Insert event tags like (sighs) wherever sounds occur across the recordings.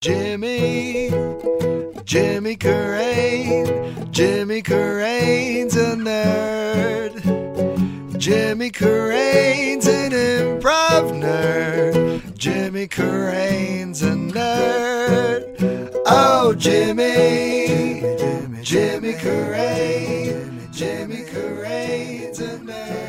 Jimmy, Jimmy Carrane, Jimmy Carrane's a nerd. Jimmy Carrane's an improv nerd. Jimmy Carrane's a nerd. Oh, Jimmy, Jimmy, Jimmy Jimmy Carrane's a nerd.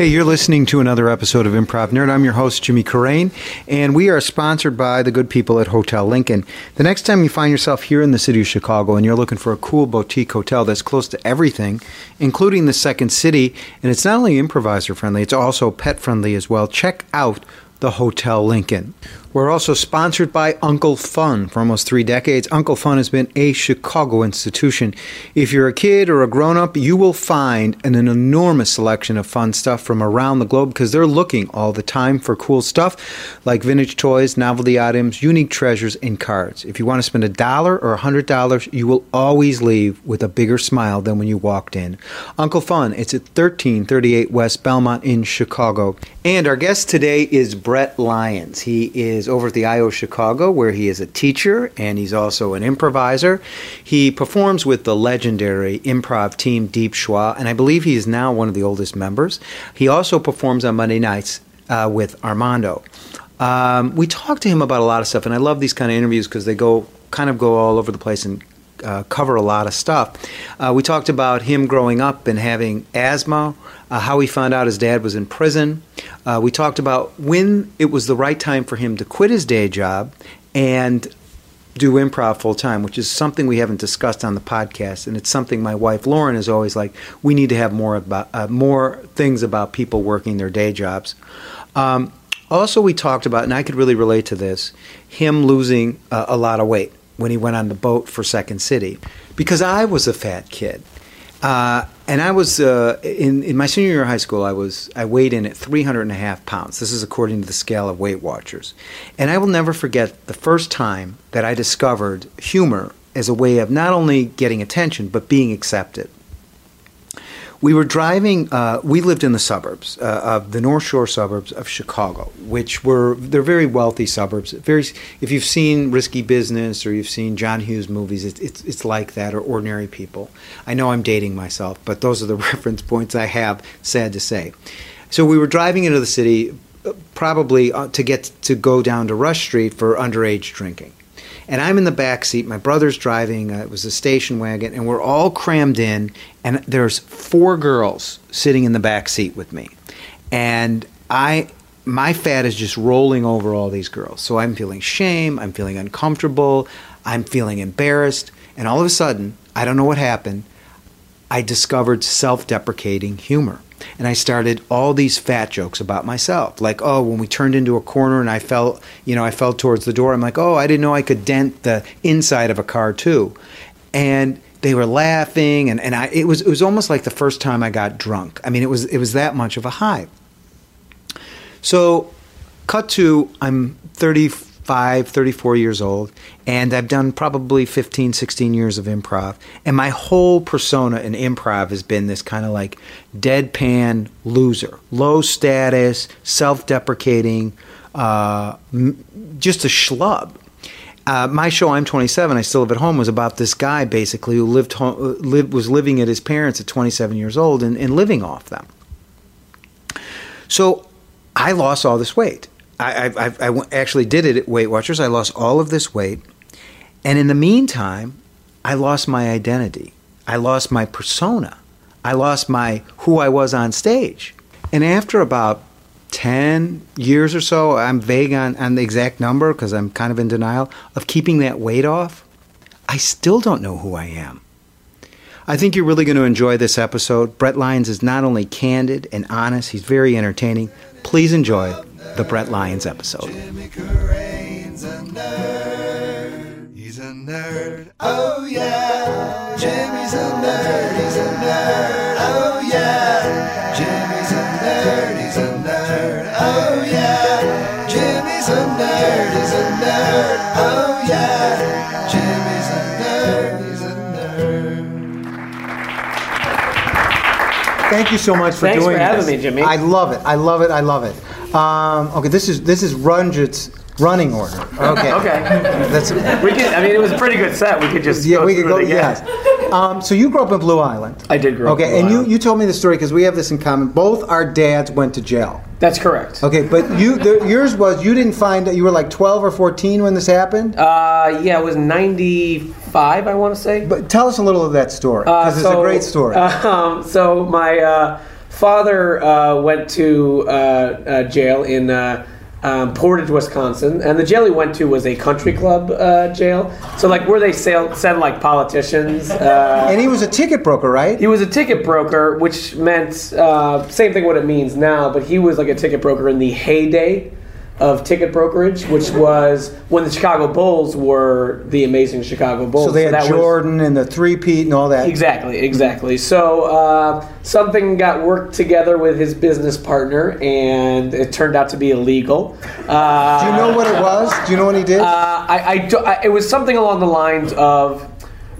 Hey, you're listening to another episode of Improv Nerd. I'm your host, Jimmy Carrane, and we are sponsored by the good people at Hotel Lincoln. The next time you find yourself here in the city of Chicago and you're looking for a cool boutique hotel that's close to everything, including the Second City, and it's not only improviser friendly, it's also pet friendly as well, check out the Hotel Lincoln. We're also sponsored by Uncle Fun. For almost three decades, Uncle Fun has been a Chicago institution. If you're a kid or a grown up, you will find an, an enormous selection of fun stuff from around the globe because they're looking all the time for cool stuff like vintage toys, novelty items, unique treasures, and cards. If you want to spend a dollar or a hundred dollars, you will always leave with a bigger smile than when you walked in. Uncle Fun, it's at 1338 West Belmont in Chicago. And our guest today is Brett Lyons. He is over at the IO Chicago, where he is a teacher and he's also an improviser. He performs with the legendary improv team Deep Schwa, and I believe he is now one of the oldest members. He also performs on Monday nights uh, with Armando. Um, we talked to him about a lot of stuff, and I love these kind of interviews because they go kind of go all over the place and uh, cover a lot of stuff. Uh, we talked about him growing up and having asthma, uh, how he found out his dad was in prison. Uh, we talked about when it was the right time for him to quit his day job and do improv full time, which is something we haven't discussed on the podcast, and it's something my wife Lauren is always like. We need to have more about uh, more things about people working their day jobs. Um, also, we talked about, and I could really relate to this, him losing uh, a lot of weight when he went on the boat for Second City, because I was a fat kid. Uh, and I was uh, in in my senior year of high school. I was I weighed in at 300 and a half pounds. This is according to the scale of Weight Watchers. And I will never forget the first time that I discovered humor as a way of not only getting attention but being accepted. We were driving. Uh, we lived in the suburbs uh, of the North Shore suburbs of Chicago, which were they're very wealthy suburbs. Very, if you've seen Risky Business or you've seen John Hughes movies, it's it's, it's like that or Ordinary People. I know I'm dating myself, but those are the (laughs) reference points I have. Sad to say. So we were driving into the city, uh, probably uh, to get to go down to Rush Street for underage drinking and I'm in the back seat. My brother's driving. Uh, it was a station wagon, and we're all crammed in. And there's four girls sitting in the back seat with me, and I. My fat is just rolling over all these girls. So I'm feeling shame. I'm feeling uncomfortable. I'm feeling embarrassed. And all of a sudden, I don't know what happened. I discovered self deprecating humor and I started all these fat jokes about myself. Like, oh, when we turned into a corner and I fell, you know, I fell towards the door. I'm like, oh, I didn't know I could dent the inside of a car too, and they were laughing, and, and I it was it was almost like the first time I got drunk. I mean, it was it was that much of a high. So, cut to I'm 35, 34 years old, and I've done probably 15, 16 years of improv. And my whole persona in improv has been this kind of like deadpan loser, low status, self deprecating, uh, m- just a schlub. Uh, my show, I'm 27, I still live at home, was about this guy basically who lived, home, lived was living at his parents at 27 years old and, and living off them. So I lost all this weight. I, I, I, actually did it at Weight Watchers. I lost all of this weight. And in the meantime, I lost my identity. I lost my persona. I lost my who I was on stage. And after about 10 years or so, I'm vague on, on the exact number because I'm kind of in denial of keeping that weight off. I still don't know who I am. I think you're really going to enjoy this episode. Brett Lyons is not only candid and honest, he's very entertaining. Please enjoy the Brett Lyons episode. Jimmy Carrane's a nerd. He's a nerd. Oh yeah. Jimmy's a nerd. He's a nerd. Oh yeah. Jimmy's a nerd. He's a nerd. Oh yeah. Jimmy's a nerd. He's a nerd. Oh yeah. Jimmy's a nerd. He's a nerd. Thank you so much for Thanks doing for having this. me, Jimmy. I love it. I love it. I love it. Um, okay, this is this is Runjit's Running order. Okay. (laughs) Okay. That's We could. I mean, it was a pretty good set. We could just. yeah. go We could go. Yes. Um, so you grew up in Blue Island. I did grow up Okay, and you Island. you told me the story because we have this in common. Both our dads went to jail. That's correct. Okay, but you the, yours was you didn't find that you were like 12 or 14 when this happened. Uh, yeah, it was '95. I want to say. but tell us a little of that story Uh, because it's a great story. (laughs) Um, so my uh, father uh, went to uh, uh, jail in uh, um, Portage, Wisconsin, and the jail he went to was a country club uh, jail. So like where they sail, send like politicians. Uh, and he was a ticket broker, right? he was a ticket broker, which meant uh, same thing what it means now, but he was like a ticket broker in the heyday of ticket brokerage, which was when the Chicago Bulls were the amazing Chicago Bulls. so they had was- Jordan and the three peat and all that. Exactly, exactly. So uh, something got worked together with his business partner, and it turned out to be illegal. Uh, Do you know what it was? Do you know what he did? uh, I, I do- I- it was something along the lines of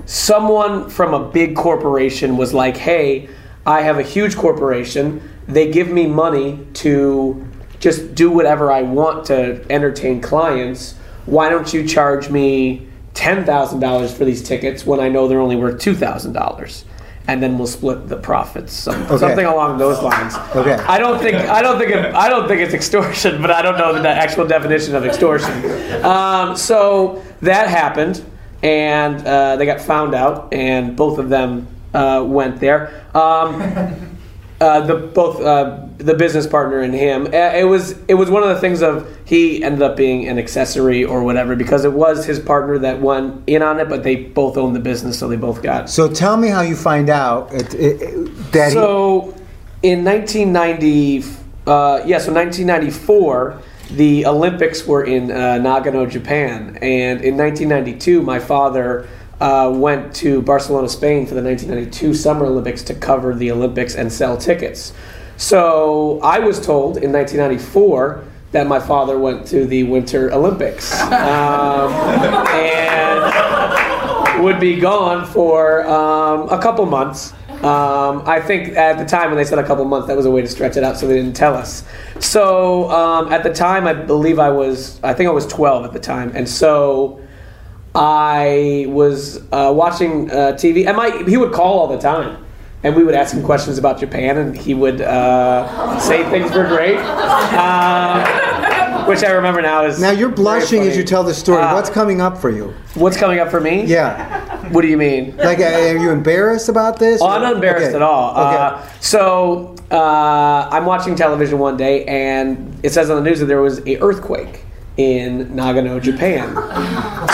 someone from a big corporation was like, "Hey, I have a huge corporation. They give me money to just do whatever I want to entertain clients. Why don't you charge me ten thousand dollars for these tickets when I know they're only worth two thousand dollars?" And then we'll split the profits, some, Okay. something along those lines. Okay. I don't think I don't think it, I don't think it's extortion, but I don't know the actual definition of extortion. Um, so that happened, and uh, they got found out, and both of them uh, went there. Um, uh, the both uh, the business partner and him. Uh, It was it was one of the things of he ended up being an accessory or whatever because it was his partner that won in on it, but they both owned the business, so they both got so tell me how you find out it, it, it- that he, so, in 1990, uh, yeah, so 1994, the Olympics were in uh, Nagano, Japan, and in 1992, my father uh, went to Barcelona, Spain, for the 1992 Summer Olympics to cover the Olympics and sell tickets. So I was told in 1994 that my father went to the Winter Olympics, (laughs) um, and would be gone for um, a couple months. Um, I think at the time when they said a couple months, that was a way to stretch it out, so they didn't tell us. So um, at the time, I believe I was, I think I was 12 at the time, and so I was uh, watching uh, TV, and my he would call all the time, and we would ask him questions about Japan, and he would uh, say things were great, um, which I remember now is now you're blushing as you tell the story. Uh, What's coming up for you? What's coming up for me? Yeah, What do you mean? like uh, are you embarrassed about this? Oh, I'm not embarrassed Okay. at all. Okay. Uh, so uh, I'm watching television one day, and it says on the news that there was a earthquake in Nagano, Japan.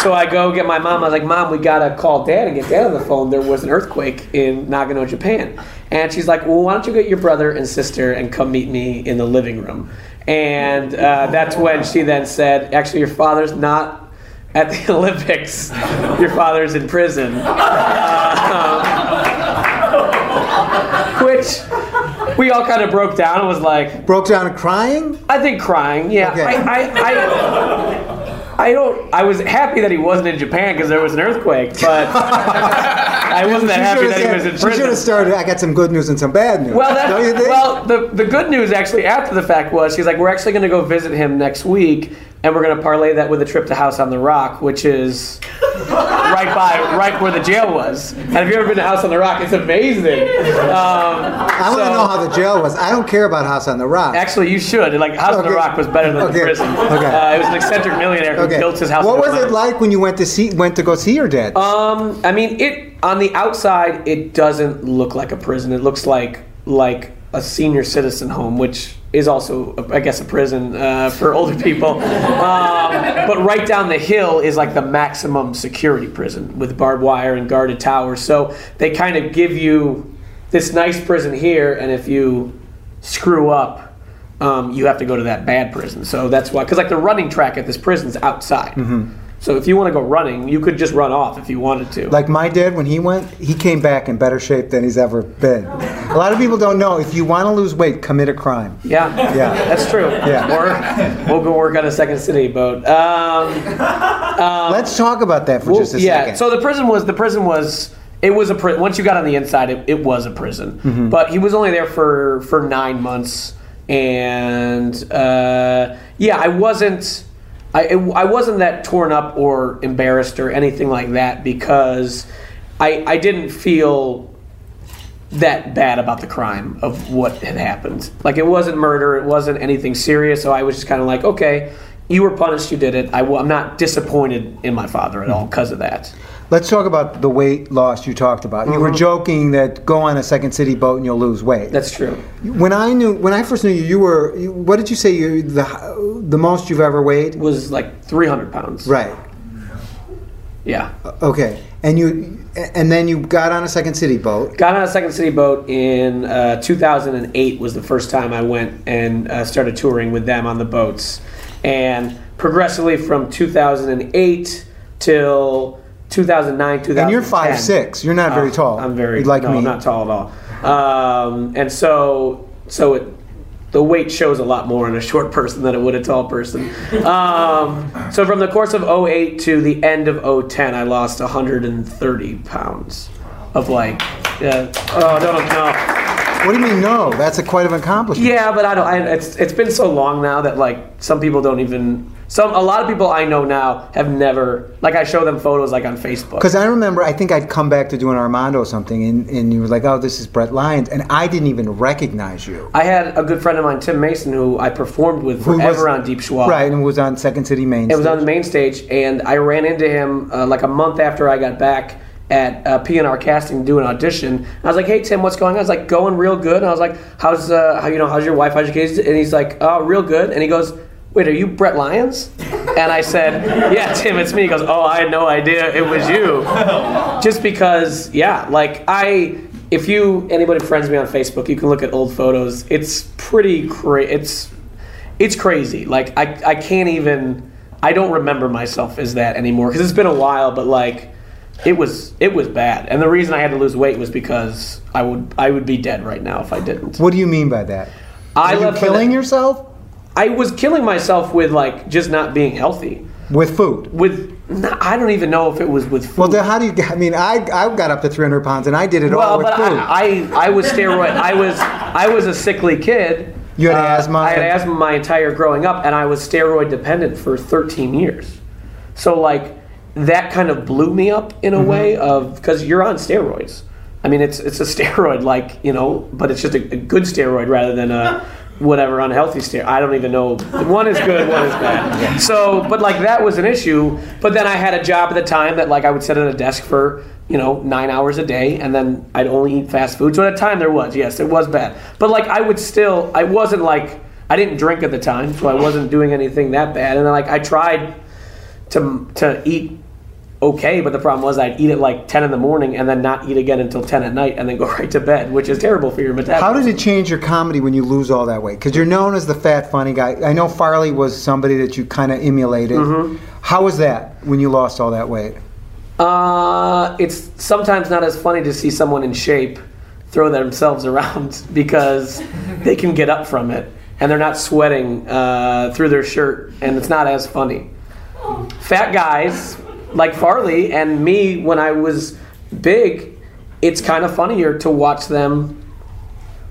so I go get my mom. I was like, "Mom, we gotta call Dad and get Dad on the phone. There was an earthquake in Nagano, Japan." And she's like, "Well, why don't you get your brother and sister and come meet me in the living room?" And uh, that's when she then said, "Actually, your father's not." At the (laughs) Olympics, your father's in prison. (laughs) (laughs) which we all kind of broke down and was like, Broke down and crying. I think crying. Yeah, Okay. I, I, I, I don't. I was happy that he wasn't in Japan because there was an earthquake, but I (laughs) wasn't that happy that he was in She should have started. I got some good news and some bad news. Well, that, Don't you think? well, the the good news actually after the fact was she's like, we're actually going to go visit him next week, and we're going to parlay that with a trip to House on the Rock, which is right by right where the jail was. And if you've ever been to House on the Rock, it's amazing. Um, I want to know how the jail was. I don't care about House on the Rock. Actually, you should. Like House on the Rock was better than Okay. the prison. Okay. Uh, it was an eccentric millionaire who okay. built his house. What was it like when you went to see went to go see your dad? Um, I mean, it on the outside, it doesn't look like a prison. It looks like like a senior citizen home, which is also, I guess, a prison uh, for older people. Um, but right down the hill is like the maximum security prison with barbed wire and guarded towers. So they kind of give you this nice prison here, and if you screw up, um, you have to go to that bad prison. So that's why, because like the running track at this prison is outside. So if you want to go running, you could just run off if you wanted to. Like my dad, when he went, he came back in better shape than he's ever been. A lot of people don't know. If you want to lose weight, commit a crime. yeah, Yeah. that's true. Yeah. Or we'll go work on a second city boat. Um, Let's talk about that for well, just a yeah. second. So the prison was the prison was it was a pri- once you got on the inside, it, it was a prison. Mm-hmm. But he was only there for for nine months, and uh, yeah, I wasn't. I I wasn't that torn up or embarrassed or anything like that because I I didn't feel that bad about the crime of what had happened. Like it wasn't murder, it wasn't anything serious. So I was just kind of like, okay, you were punished, you did it. I, am not disappointed in my father at all mm-hmm. because of that. Let's talk about the weight loss you talked about. You were Mm-hmm. joking that go on a second city boat and you'll lose weight. That's true. when I knew when I first knew you, you were you, what did you say you the the most you've ever weighed? Was like 300 pounds. Right. Yeah. Okay. And you and then you got on a second city boat. Got on a second city boat in uh, 2008 was the first time I went and uh, started touring with them on the boats, and progressively from 2008 till 2009, 2010. And you're five six. You're not very Oh, tall. I'm very like no, me. I'm not tall at all. Um, and so so it the weight shows a lot more in a short person than it would a tall person. Um, so from the course of 08 to the end of 010, I lost 130 pounds of like. Uh, oh, no, no, no. What do you mean? No, that's a quite of an accomplishment. Yeah, but I don't. I, it's it's been so long now that like some people don't even. Some a lot of people I know now have never like I show them photos like on Facebook. Because I remember, I think I'd come back to do an Armando or something, and, and you were like, "Oh, this is Brett Lyons," and I didn't even recognize you. I had a good friend of mine, Tim Mason, who I performed with Who was- forever on Deep Schwa. Right, and was on Second City Main. It was on the main stage, and I ran into him uh, like a month after I got back at uh, PNR Casting to do an audition. I was like, "Hey Tim, what's going on?" I was like, "Going real good." And I was like, "How's uh, how you know how's your wife? How's your kids?" And he's like, "Oh, real good." And he goes, "Wait, are you Brett Lyons?" And I said, "Yeah, Tim, it's me." He goes, "Oh, I had no idea it was you." Just because, yeah, like I. If you anybody friends me on Facebook, you can look at old photos. It's pretty crazy. It's it's crazy. Like I, I can't even. I don't remember myself as that anymore because it's been a while. But like, it was it was bad. And the reason I had to lose weight was because I would I would be dead right now if I didn't. What do you mean by that? I Are you killing yourself I was killing myself with like just not being healthy. with food? With no, I don't even know if it was with food. Well, then how do you? I mean, I I got up to 300 pounds, and I did it all with but food. I, I I was steroid. I was I was a sickly kid. You had Uh, asthma? I had asthma my entire growing up, and I was steroid dependent for 13 years. So like that kind of blew me up in Mm-hmm. a way of because you're on steroids. I mean, it's it's a (laughs) steroid like you know, but it's just a, a good steroid rather than a whatever unhealthy steroid. I don't even know. One is good, one is bad. So, but like that was an issue. But then I had a job at the time that like I would sit at a desk for you know nine hours a day, and then I'd only eat fast food. So at the time there was yes, it was bad. But like I would still, I wasn't like I didn't drink at the time, so I wasn't doing anything that bad. And then like I tried to to eat okay, but the problem was I'd eat at like 10 in the morning and then not eat again until 10 at night and then go (laughs) right to bed, which is terrible for your metabolism. How does it change your comedy when you lose all that weight? Because you're known as the fat, funny guy. I know Farley was somebody that you kind of emulated. Mm-hmm. How was that when you lost all that weight? Uh, it's sometimes not as funny to see someone in shape throw themselves (laughs) around because they can get up from it and they're not sweating uh, through their shirt and it's not as funny. Fat guys like Farley and me when I was big, it's kind of funnier to watch them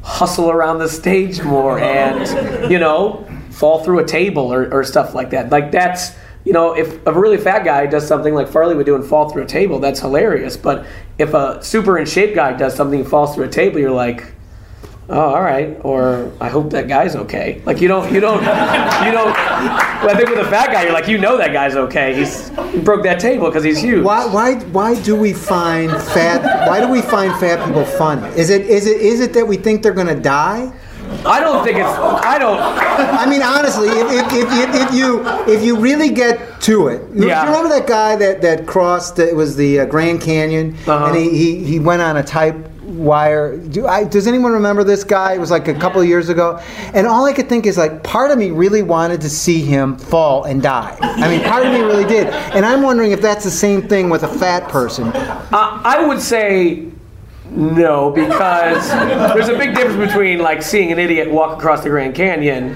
hustle around the stage more (laughs) and you know fall through a table or, or stuff like that. Like that's you know if a really fat guy does something like farley would do and fall through a table that's hilarious. But if a super in shape guy does something and falls through a table you're like oh all right or i hope that guy's okay like you don't you don't you don't well, i think with a fat guy you're like you know that guy's okay he's he broke that table because he's huge Why, why, why do we find fat? Why do we find fat people funny? Is it, is it, is it that we think they're going to die? i don't think it's i don't I mean, honestly, if, if, if, if, if you if you really get to it, Yeah. you remember that guy that, that crossed? It was the uh, Grand Canyon, Uh-huh. and he, he, he went on a type wire. Do I, does anyone remember this guy? It was like a couple of years ago, and all I could think is like, part of me really wanted to see him fall and die. I mean, part of me really did, and I'm wondering if that's the same thing with a fat person. Uh, I would say no because there's a big difference between like seeing an idiot walk across the Grand Canyon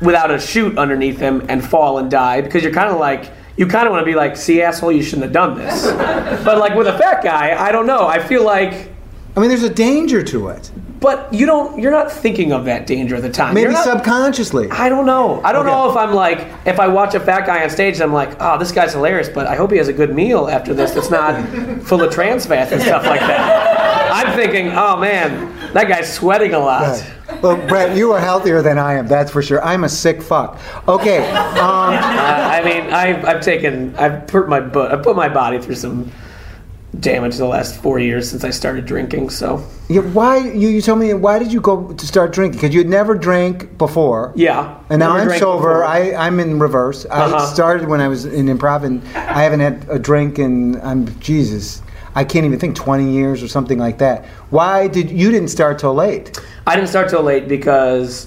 without a chute underneath him and fall and die because you're kind of like you kind of want to be like, see asshole, you shouldn't have done this. But like with a fat guy, I don't know. I feel like I mean, there's a danger to it. but you don't. You're not thinking of that danger at the time. Maybe not- subconsciously. I don't know. I don't Okay. know if I'm like if I watch a fat guy on stage, I'm like, oh, this guy's hilarious, but I hope he has a good meal after this that's not (laughs) full of trans fats and stuff like that. I'm thinking, oh man, that guy's sweating a lot. Right. Well, Brett, you are healthier than I am. That's for sure. I'm a sick fuck. Okay. Um, Uh, I mean, I've, I've taken, I've put my butt, I put my body through some damage the last four years since I started drinking. So yeah, why you, you told me why did you go to start drinking? Because you had never drank before. yeah, And now I'm sober. before. I, I'm in reverse. I Uh-huh. started when I was in improv, and I haven't had a drink in I'm Jesus. I can't even think 20 years or something like that. Why did you didn't start till late? I didn't start till late because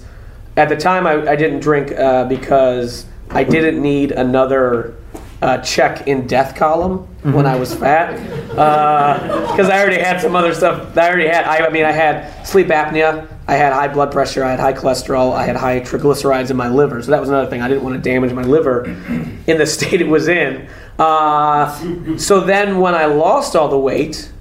at the time I, I didn't drink uh, because I didn't need another uh, check in death column when I was fat because I already had some other stuff. I already had. I, I mean, I had sleep apnea. I had high blood pressure. I had high cholesterol. I had high triglycerides in my liver. So that was another thing. I didn't want to damage my liver in the (laughs) state it was in. Uh, so then when I lost all the weight,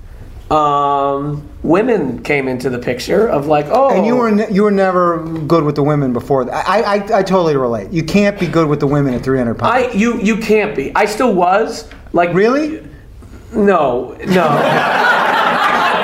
um, women came into the picture of like, oh, And you were ne- you were never good with the women before. that. I, I I totally relate. You can't be good with the women at 300 pounds. I you you can't be. I still was like really? no no (laughs)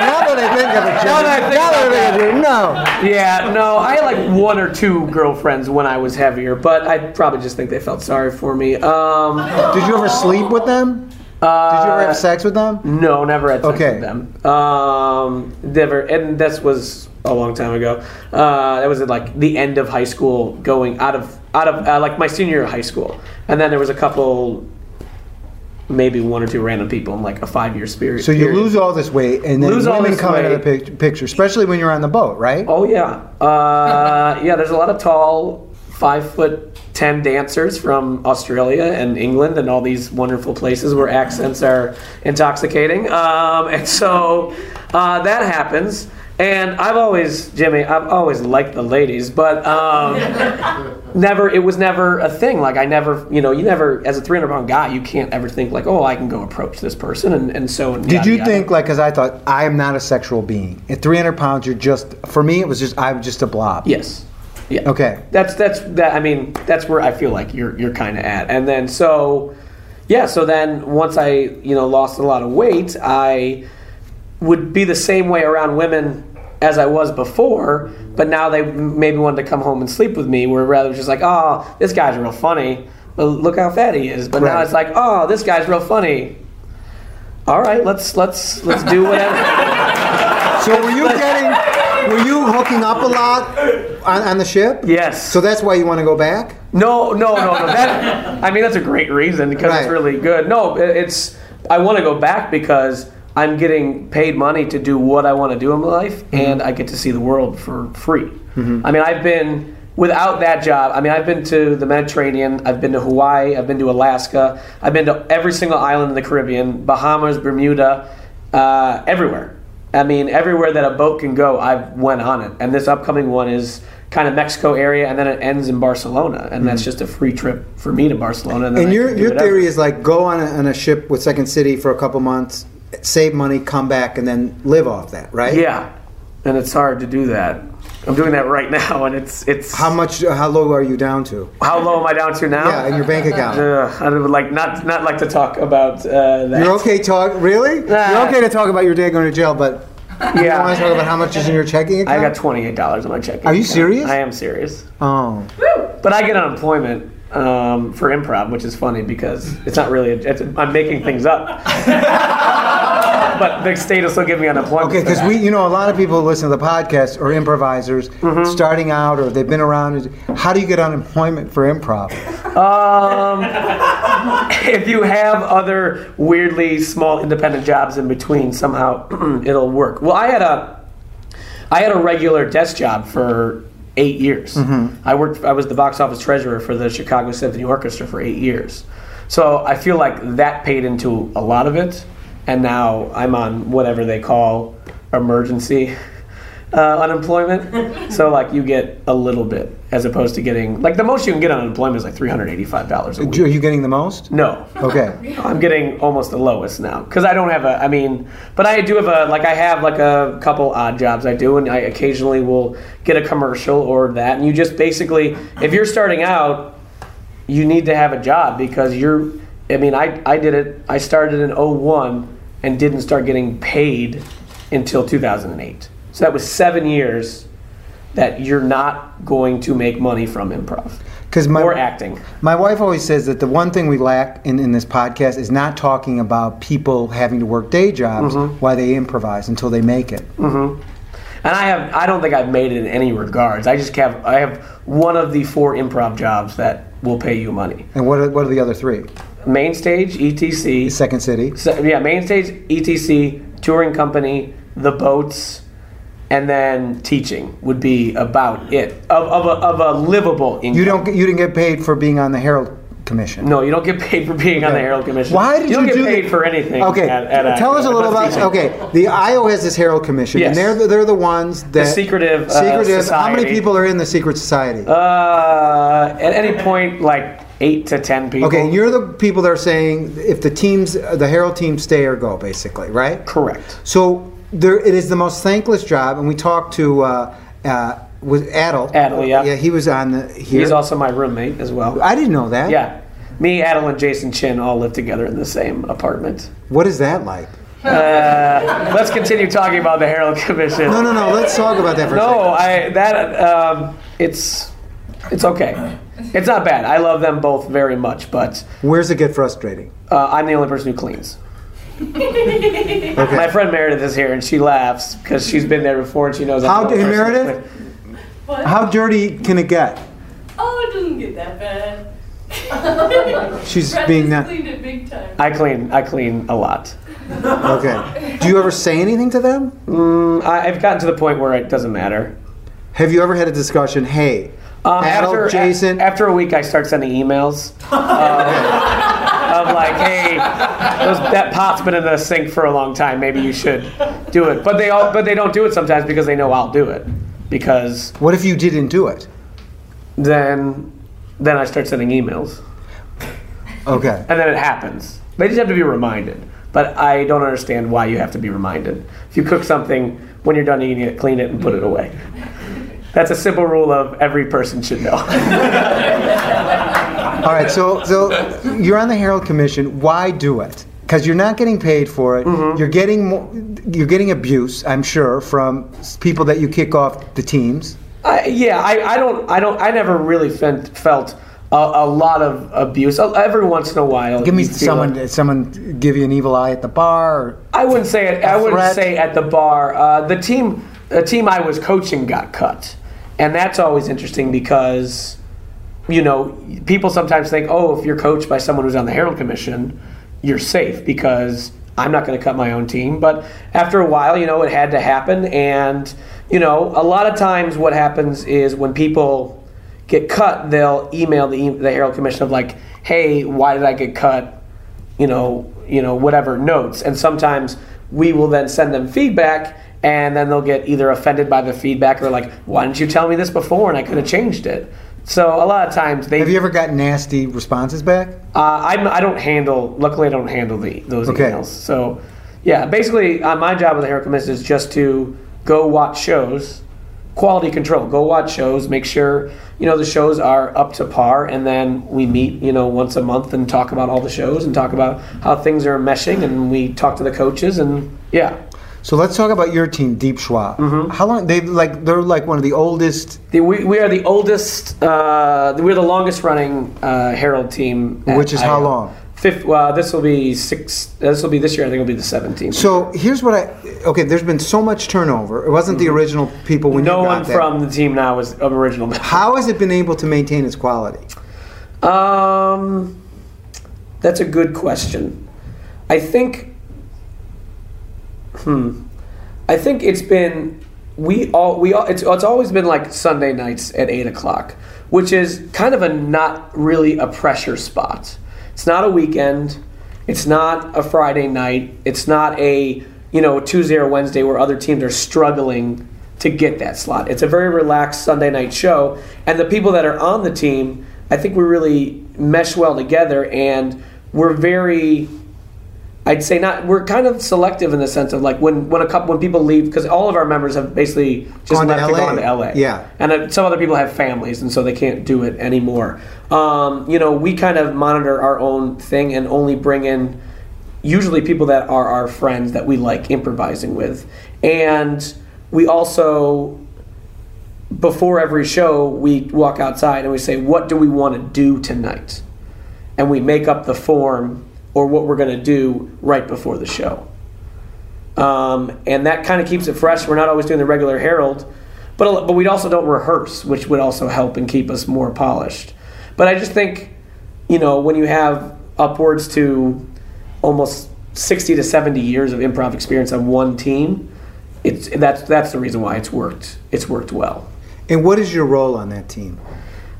Now that I think of it, Now that I think now that I about of it, no. yeah no. I had like one or two girlfriends when I was heavier, but I probably just think they felt sorry for me. Um, Did you ever sleep with them? Did you ever have sex with them? no, never had sex Okay. with them. Um, never, and this was a long time ago. Uh, that was at like the end of high school, going out of out of uh, like my senior year of high school, and then there was a couple. Maybe one or two random people in like a five-year spirit. So you lose all this weight, and then Lose women come into the pic- picture, especially when you're on the boat, right? Oh yeah, uh, (laughs) yeah. There's a lot of tall, five foot ten dancers from Australia and England and all these wonderful places where accents are intoxicating. Um, and so uh, that happens. And I've always, Jimmy, I've always liked the ladies, but um, (laughs) never. It was never a thing. Like I never, you know, you never, as a 300 pound guy, you can't ever think like, oh, I can go approach this person, and, and so. Did yada, you yada. think like? Because I thought I am not a sexual being. At 300 pounds, you're just. For me, it was just I'm just a blob. Yes. Yeah. Okay. That's that's that. I mean, that's where I feel like you're you're kind of at. And then so, yeah. So then once I you know lost a lot of weight, I would be the same way around women as I was before. But now they maybe wanted to come home and sleep with me, where rather just like, oh, this guy's real funny. But look how fat he is. But now it's like, oh, this guy's real funny. All right, let's let's let's do whatever. (laughs) So were you getting? Were you hooking up a lot on, on the ship? yes. So that's why you want to go back? No, no, no, no. That I mean, that's a great reason because it's really good. No, it- it's I want to go back because I'm getting paid money to do what I want to do in my life, and I get to see the world for free. I mean, I've been without that job. I mean, I've been to the Mediterranean, I've been to Hawaii, I've been to Alaska, I've been to every single island in the Caribbean, Bahamas, Bermuda, uh, everywhere. I mean, everywhere that a boat can go, I've went on it. And this upcoming one is kind of Mexico area, and then it ends in Barcelona, and that's just a free trip for me to Barcelona. And, And your your theory is like go on a, on a ship with Second City for a couple months, save money, come back, and then live off that, right? yeah, and it's hard to do that. I'm doing that right (laughs) now, and it's it's How much? How low are you down to? how low am I down to now? Yeah, in your bank account. (laughs) Ugh, I would like not not like to talk about uh, that. You're okay talk really? You're okay to talk about your day going to jail, but (laughs) you don't want Yeah, to talk about how much is in your checking account. I got twenty eight dollars in my checking. Are you account. serious? I am serious. Oh, But I get unemployment um, for improv, which is funny because it's not really. It's, I'm making things up. (laughs) but the state will still give me unemployment. okay. Because we, you know, a lot of people who listen to the podcast or improvisers Mm-hmm. starting out or they've been around. How do you get unemployment for improv? Um, (laughs) if you have other weirdly small independent jobs in between, somehow (clears throat) it'll work. Well, I had a, I had a regular desk job for eight years. I worked. I was the box office treasurer for the Chicago Symphony Orchestra for eight years. So I feel like that paid into a lot of it, and now I'm on whatever they call emergency uh, unemployment. (laughs) so like you get a little bit as opposed to getting like the most you can get on unemployment is like three hundred eighty five dollars a Are you getting the most? No, Okay. (laughs) I'm getting almost the lowest now because I don't have a. I mean, but I do have a like I have like a couple odd jobs I do, and I occasionally will get a commercial or that. And you just basically, if you're starting out, you need to have a job because you're. I mean, I I did it. I started in 01 and didn't start getting paid until 2008. So that was seven years that you're not going to make money from improv Because my or acting. My wife always says that the one thing we lack in, in this podcast is not talking about people having to work day jobs Mm-hmm. while they improvise until they make it. And I have I don't think I've made it in any regards. I just have I have one of the four improv jobs that will pay you money. And what are, what are the other three? Main stage, ETC. Second City. So, yeah, main stage, ETC, touring company, the boats, and then teaching would be about it of, of, a, of a livable income. You don't get- you didn't get paid for being on the Herald Commission. No, you don't get paid for being on the Herald Commission. Why did you, don't get do paid the- for anything? Okay, at- at a- tell us a little about. Okay, the IO has this Herald Commission, Yes. and they're the, they're the ones that secretive, uh, secretive. How many people are in the secret society? Uh, at any point, like eight to ten people. okay, you're the people that are saying if the teams, the Herald teams, stay or go, basically, right? correct. So there, it is the most thankless job, and we talked to uh, uh, with Adel. Adel, yeah. yeah, he was on the here. He's also my roommate as well. I didn't know that. Yeah. Me, Adel, and Jason Chin all live together in the same apartment. What is that like? Uh, let's continue talking about the Herald Commission. No, no, no. Let's talk about that for a No. I that um, it's it's okay. It's not bad. I love them both very much, but Where's it get frustrating? uh, I'm the only person who cleans. (laughs) Okay. My friend Meredith is here, and she laughs because she's been there before, and she knows. I'm How- the only hey, person who Meredith? cleans. What? How dirty can it get? Oh, it doesn't get that bad. (laughs) She's Brett being just not cleaned it big time. I clean. I clean a lot. okay. Do you ever say anything to them? Mm, I, I've gotten to the point where it doesn't matter. Have you ever had a discussion? Hey, Um, after, Jason. a- after a week, I start sending emails um, of like, "Hey, those, that pot's been in the sink for a long time. Maybe you should do it." But they all, but they don't do it sometimes because they know I'll do it. Because what if you didn't do it? then, then I start sending emails, Okay. and then it happens. They just have to be reminded. But I don't understand why you have to be reminded. If you cook something, when you're done eating it, clean it and put it away. That's a simple rule of every person should know. (laughs) All right. So, so you're on the Herald Commission. Why do it? Because you're not getting paid for it. Mm-hmm. You're getting mo- you're getting abuse. I'm sure from people that you kick off the teams. I, yeah, I, I don't, I don't, I never really felt felt a, a lot of abuse. Uh, Every once in a while, Give me someone. it. Someone give you an evil eye at the bar. Or, I wouldn't say it. I wouldn't say at the bar. Uh, the team, the team I was coaching got cut, and that's always interesting because, you know, people sometimes think, oh, if you're coached by someone who's on the Herald Commission, you're safe because I'm not going to cut my own team. But after a while, you know, it had to happen, and you know, a lot of times what happens is when people get cut, they'll email the, the Herald Commission of like, hey, why did I get cut? you know, you know, whatever notes. And sometimes we will then send them feedback and then they'll get either offended by the feedback or like, why didn't you tell me this before and I could have changed it. So a lot of times they have you ever gotten nasty responses back? uh, I'm, I don't handle. Luckily, I don't handle the those Okay. emails. So, yeah, basically, uh, my job with the Commission is just to go watch shows, quality control. Go watch shows, make sure you know the shows are up to par, and then we meet you know once a month and talk about all the shows and talk about how things are meshing, and we talk to the coaches, and yeah, So let's talk about your team, Deep Schwa. Mm-hmm. How long they like? They're like one of the oldest. the, we, we are the oldest. Uh, we're the longest running uh, Herald team. Which is how long? Fifth. Well, this will be six. This will be this year. I think it'll be the seventeenth. So here's what I. Okay, there's been so much turnover. It wasn't the original people when Mm-hmm. no one there. from the team now is of original. How has it been able to maintain its quality? Um, that's a good question. I think. Hmm. I think it's been we all we all it's it's always been like Sunday nights at eight o'clock, which is kind of a not really a pressure spot. It's not a weekend. It's not a Friday night. It's not a you know Tuesday or Wednesday where other teams are struggling to get that slot. It's a very relaxed Sunday night show, and the people that are on the team, I think we really mesh well together, and we're very. I'd say not. We're kind of selective in the sense of like when when a couple when people leave because all of our members have basically just Gone left to LA. go to LA. Yeah. and uh, some other people have families and so they can't do it anymore. Um, you know, we kind of monitor our own thing and only bring in usually people that are our friends that we like improvising with, and we also before every show we walk outside and we say what do we want to do tonight and we make up the form or what we're going to do right before the show. Um, and that kind of keeps it fresh. We're not always doing the regular herald but, but we also don't rehearse which would also help and keep us more polished. But i just think you know when you have upwards to almost 60 to 70 years of improv experience on one team it's that's that's the reason why it's worked it's worked well. And what is your role on that team?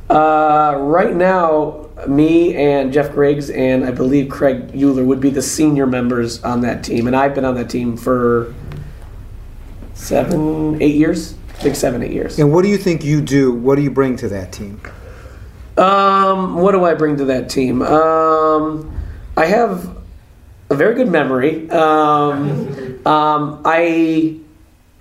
uh, right now, me and Jeff Griggs and I believe Craig Uhlir would be the senior members on that team, and I've been on that team for seven, eight years. I think seven, eight years. And what do you think you do? What do you bring to that team? Um, what do I bring to that team? Um, I have a very good memory. Um, um, I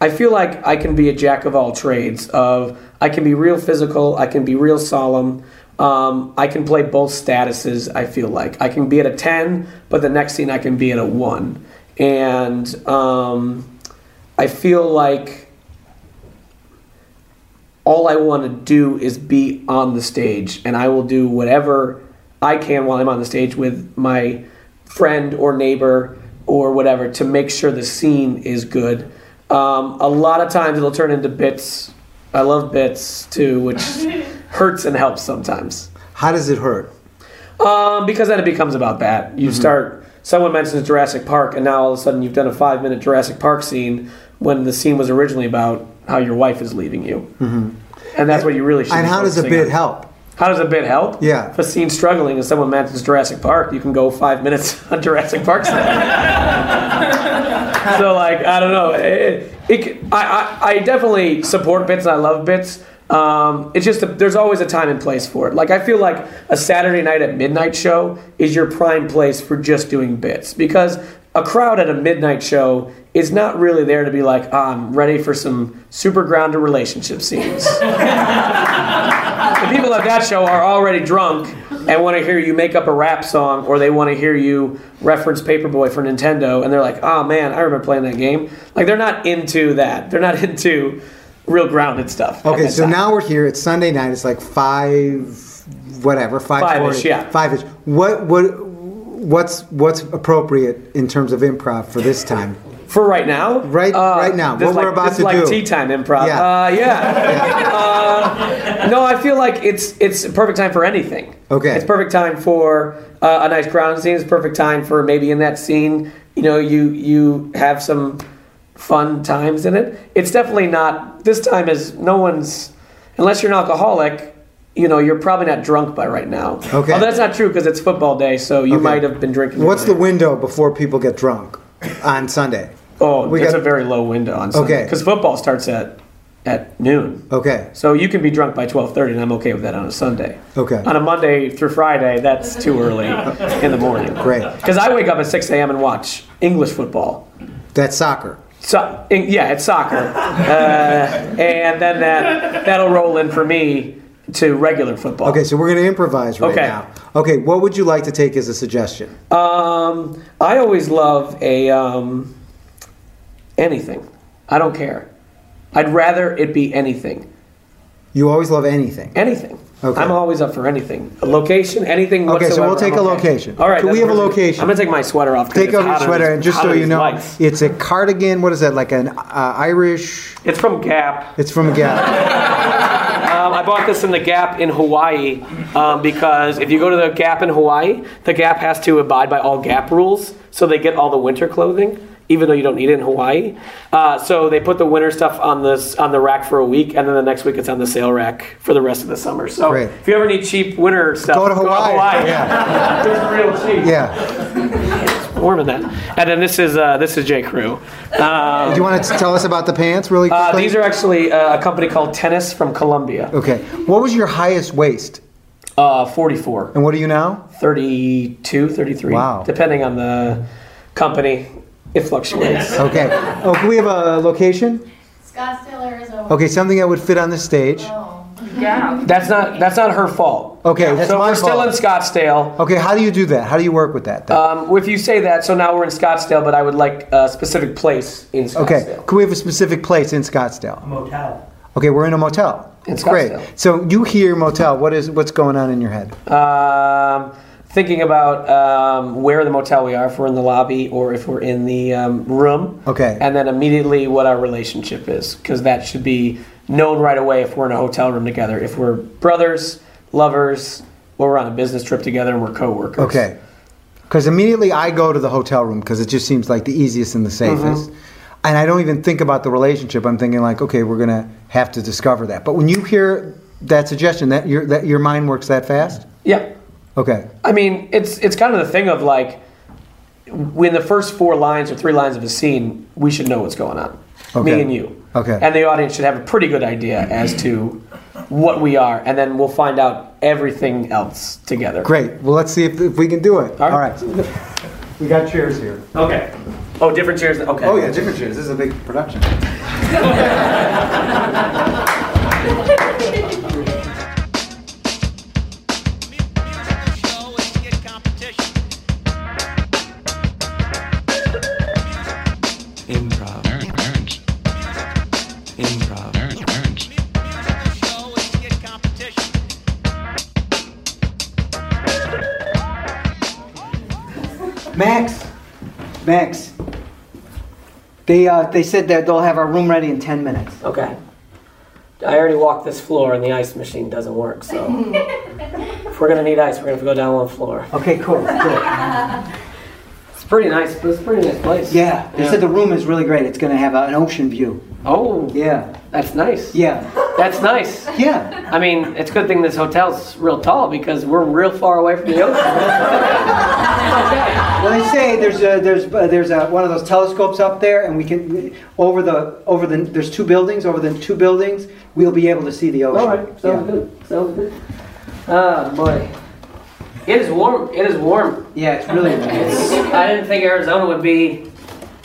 I feel like I can be a jack of all trades. Of I can be real physical. I can be real solemn. Um, I can play both statuses. I feel like I can be at a ten, but the next scene I can be at a one, and um, I feel like all I want to do is be on the stage, and I will do whatever I can while I'm on the stage with my friend or neighbor or whatever to make sure the scene is good. Um, a lot of times it'll turn into bits. I love bits too, which (laughs) hurts and helps sometimes. How does it hurt? Um, because then it becomes about that. You start. Someone mentions Jurassic Park, and now all of a sudden you've done a five-minute Jurassic Park scene when the scene was originally about how your wife is leaving you, mm-hmm. and that's what you really should. And how does a bit on. help? How does a bit help? Yeah. If a scene's struggling and someone mentions Jurassic Park, you can go five minutes (laughs) on Jurassic Park. (laughs) so like I don't know. It, it, I, I I definitely support bits and I love bits. Um, it's just that there's always a time and place for it. Like I feel like a Saturday night at midnight show is your prime place for just doing bits because a crowd at a midnight show is not really there to be like, ah, I'm ready for some super grounded relationship scenes. (laughs) the people at that show are already drunk and want to hear you make up a rap song or they want to hear you reference Paperboy for Nintendo and they're like, oh man, I remember playing that game. Like they're not into that. They're not (laughs) into real grounded stuff. Okay, so time. now we're here. It's Sunday night. It's like five, whatever, five Five-ish, yeah. five-ish. What what what's what's appropriate in terms of improv for this time? For right now? Right- right now, what like, we're about to like do. tea time improv. Yeah. Uh, (laughs) yeah. uh, no, I feel like it's it's perfect time for anything. Okay. It's perfect time for uh, a nice ground scene. It's perfect time for maybe in that scene, you know, you you have some fun times in it. It's definitely not. This time is no one's unless you're an alcoholic. You know, you're probably not drunk by right now. Okay. Although that's not true because it's football day, so you Okay. might have been drinking. What's the window before people get drunk on Sunday? Oh, We it's got- a very low window on Sunday. Okay. Because football starts at at noon. Okay, So you can be drunk by twelve thirty, and I'm okay with that on a Sunday. Okay. On a Monday through Friday, that's too early in the morning. Great. Because I wake up at six a.m. and watch English football. that's soccer. So yeah, it's soccer, (laughs) uh, and then that that'll roll in for me to regular football. Okay, so we're going to improvise right Okay. now. Okay, what would you like to take as a suggestion? Um, I always love a um, anything. I don't care. I'd rather it be anything. You always love anything. Anything. Okay. I'm always up for anything. A location, anything. Okay, so we'll take I'm a okay. location. All right. Can we have a location? I'm gonna take my sweater off. Take off your sweater, and just so you know, lights. it's a cardigan. What is that? Like an uh, Irish? it's from Gap. It's from Gap. (laughs) Um, I bought this in the Gap in Hawaii um, because if you go to the Gap in Hawaii, the Gap has to abide by all Gap rules, so they get all the winter clothing, even though you don't need it in Hawaii. Uh, so they put the winter stuff on this on the rack for a week, and then the next week it's on the sale rack for the rest of the summer. So Great. if you ever need cheap winter stuff, Go to Hawaii. Go to Hawaii. Yeah. (laughs) It's real cheap. yeah. warm in that. And then this is uh, this is J Crew. Um, Do you want to tell us about the pants really uh, these are actually uh, a company called Tennis from Colombia. Okay. What was your highest waist? Uh, 44, And what are you now? 32, 33. Wow. Depending on the company, it fluctuates. (laughs) Okay. Oh, can we have a location? Scottsdale, Arizona. Okay, something that would fit on the stage. Oh. That's not that's not her fault. Okay, that's so my we're still in Scottsdale. Okay, how do you do that? How do you work with that? then? Um, if you say that, so now we're in Scottsdale, but I would like a specific place in Scottsdale. okay, can we have a specific place in Scottsdale? A motel. Okay, we're in a motel. It's Great. So you hear motel. What is what's going on in your head? Um, thinking about um, where the motel we are, if we're in the lobby or if we're in the um, room. Okay. And then immediately what our relationship is, because that should be known right away if we're in a hotel room together. If we're brothers, lovers, or we're on a business trip together and we're coworkers. Okay. Because immediately I go to the hotel room because it just seems like the easiest and the safest. And I don't even think about the relationship. I'm thinking like, okay, we're gonna have to discover that. But when you hear that suggestion, that your that your mind works that fast. Yeah. Okay. I mean, it's it's kind of the thing of like, when the first four lines or three lines of a scene, we should know what's going on. Okay. Me and you. Okay. And the audience should have a pretty good idea as to what we are, and then we'll find out everything else together. Great. Well, let's see if, if we can do it. All All right. right. We got chairs here. Okay. Oh, different chairs. Okay. Oh yeah, different chairs. This is a big production. (laughs) Max. They uh, they said that they'll have our room ready in ten minutes. Okay. I already walked this floor, and the ice machine doesn't work. So, (laughs) if we're gonna need ice, we're gonna have to go down one floor. Okay, cool. Good. (laughs) It's pretty nice. It's a pretty nice place. Yeah, they said the room is really great. It's gonna have an ocean view. Oh, Yeah, that's nice. yeah, That's nice. yeah. I mean, it's a good thing this hotel's real tall because we're real far away from the ocean. Well, they say there's a, there's uh, there's a, one of those telescopes up there, and we can over the over the there's two buildings over the two buildings. We'll be able to see the ocean. All right, sounds yeah. good. Sounds good. Ah, boy. It is warm. It is warm. Yeah, it's really (laughs) nice. I didn't think Arizona would be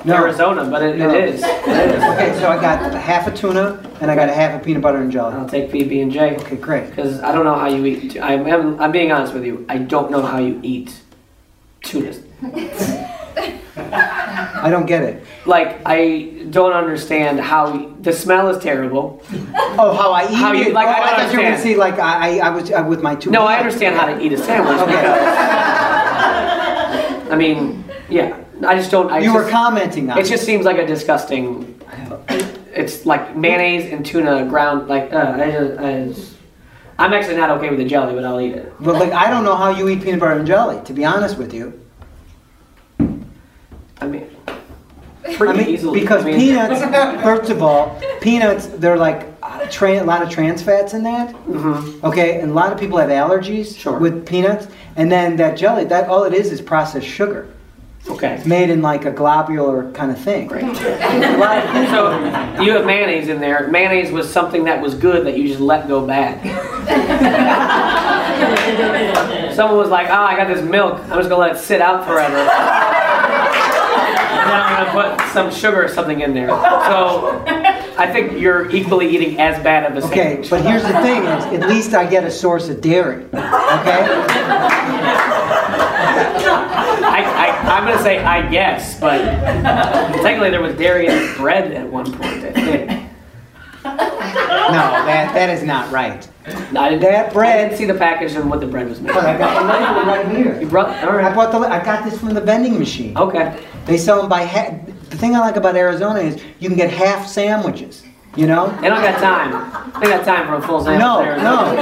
No. Arizona, but it, No. (laughs) it is. Okay, so I got a half a tuna and I got a half a peanut butter and jelly. I'll take PB and J Okay, great. because I don't know how you eat. I'm, I'm I'm being honest with you. I don't know how you eat tuna. I don't get it. Like I don't understand how the smell is terrible. Oh, how I eat How you- it? like, oh, I don't thought you were gonna see like I, I, I was uh, with my two. No, I understand how to eat a sandwich. Okay. (laughs) I mean, yeah. I just don't. I You just, were commenting on It just seems like a disgusting. It's like mayonnaise and tuna ground. Like uh, I just, I just, I'm actually not okay with the jelly, but I'll eat it. But like, I don't know how you eat peanut butter and jelly. To be honest with you, I mean, (laughs) pretty I mean, easily. because I mean, peanuts. (laughs) First of all, peanuts they're like uh, tra- a lot of trans fats in that. Mhm. Okay, and a lot of people have allergies Sure. with peanuts. And then that jelly, that all it is is processed sugar. Okay. It's made in like a globular kind of thing. Great. A lot of- So you have mayonnaise in there. Mayonnaise was something that was good that you just let go bad. (laughs) Someone was like, "Oh, I got this milk. I'm just gonna let it sit out forever." And then I'm gonna put some sugar or something in there. So I think you're equally eating as bad of a Okay, but here's the thing: is at least I get a source of dairy. Okay. (laughs) I'm gonna say I guess, but technically there was dairy in bread at one point. I think. No, that that is not right. I didn't, That bread- I didn't see the package and what the bread was made. But I got the label right here. You brought all I bought the. I got this from the vending machine. Okay. They sell them by half. The thing I like about Arizona is you can get half sandwiches. You know? They don't got time. They got time for a full sandwich. No, no,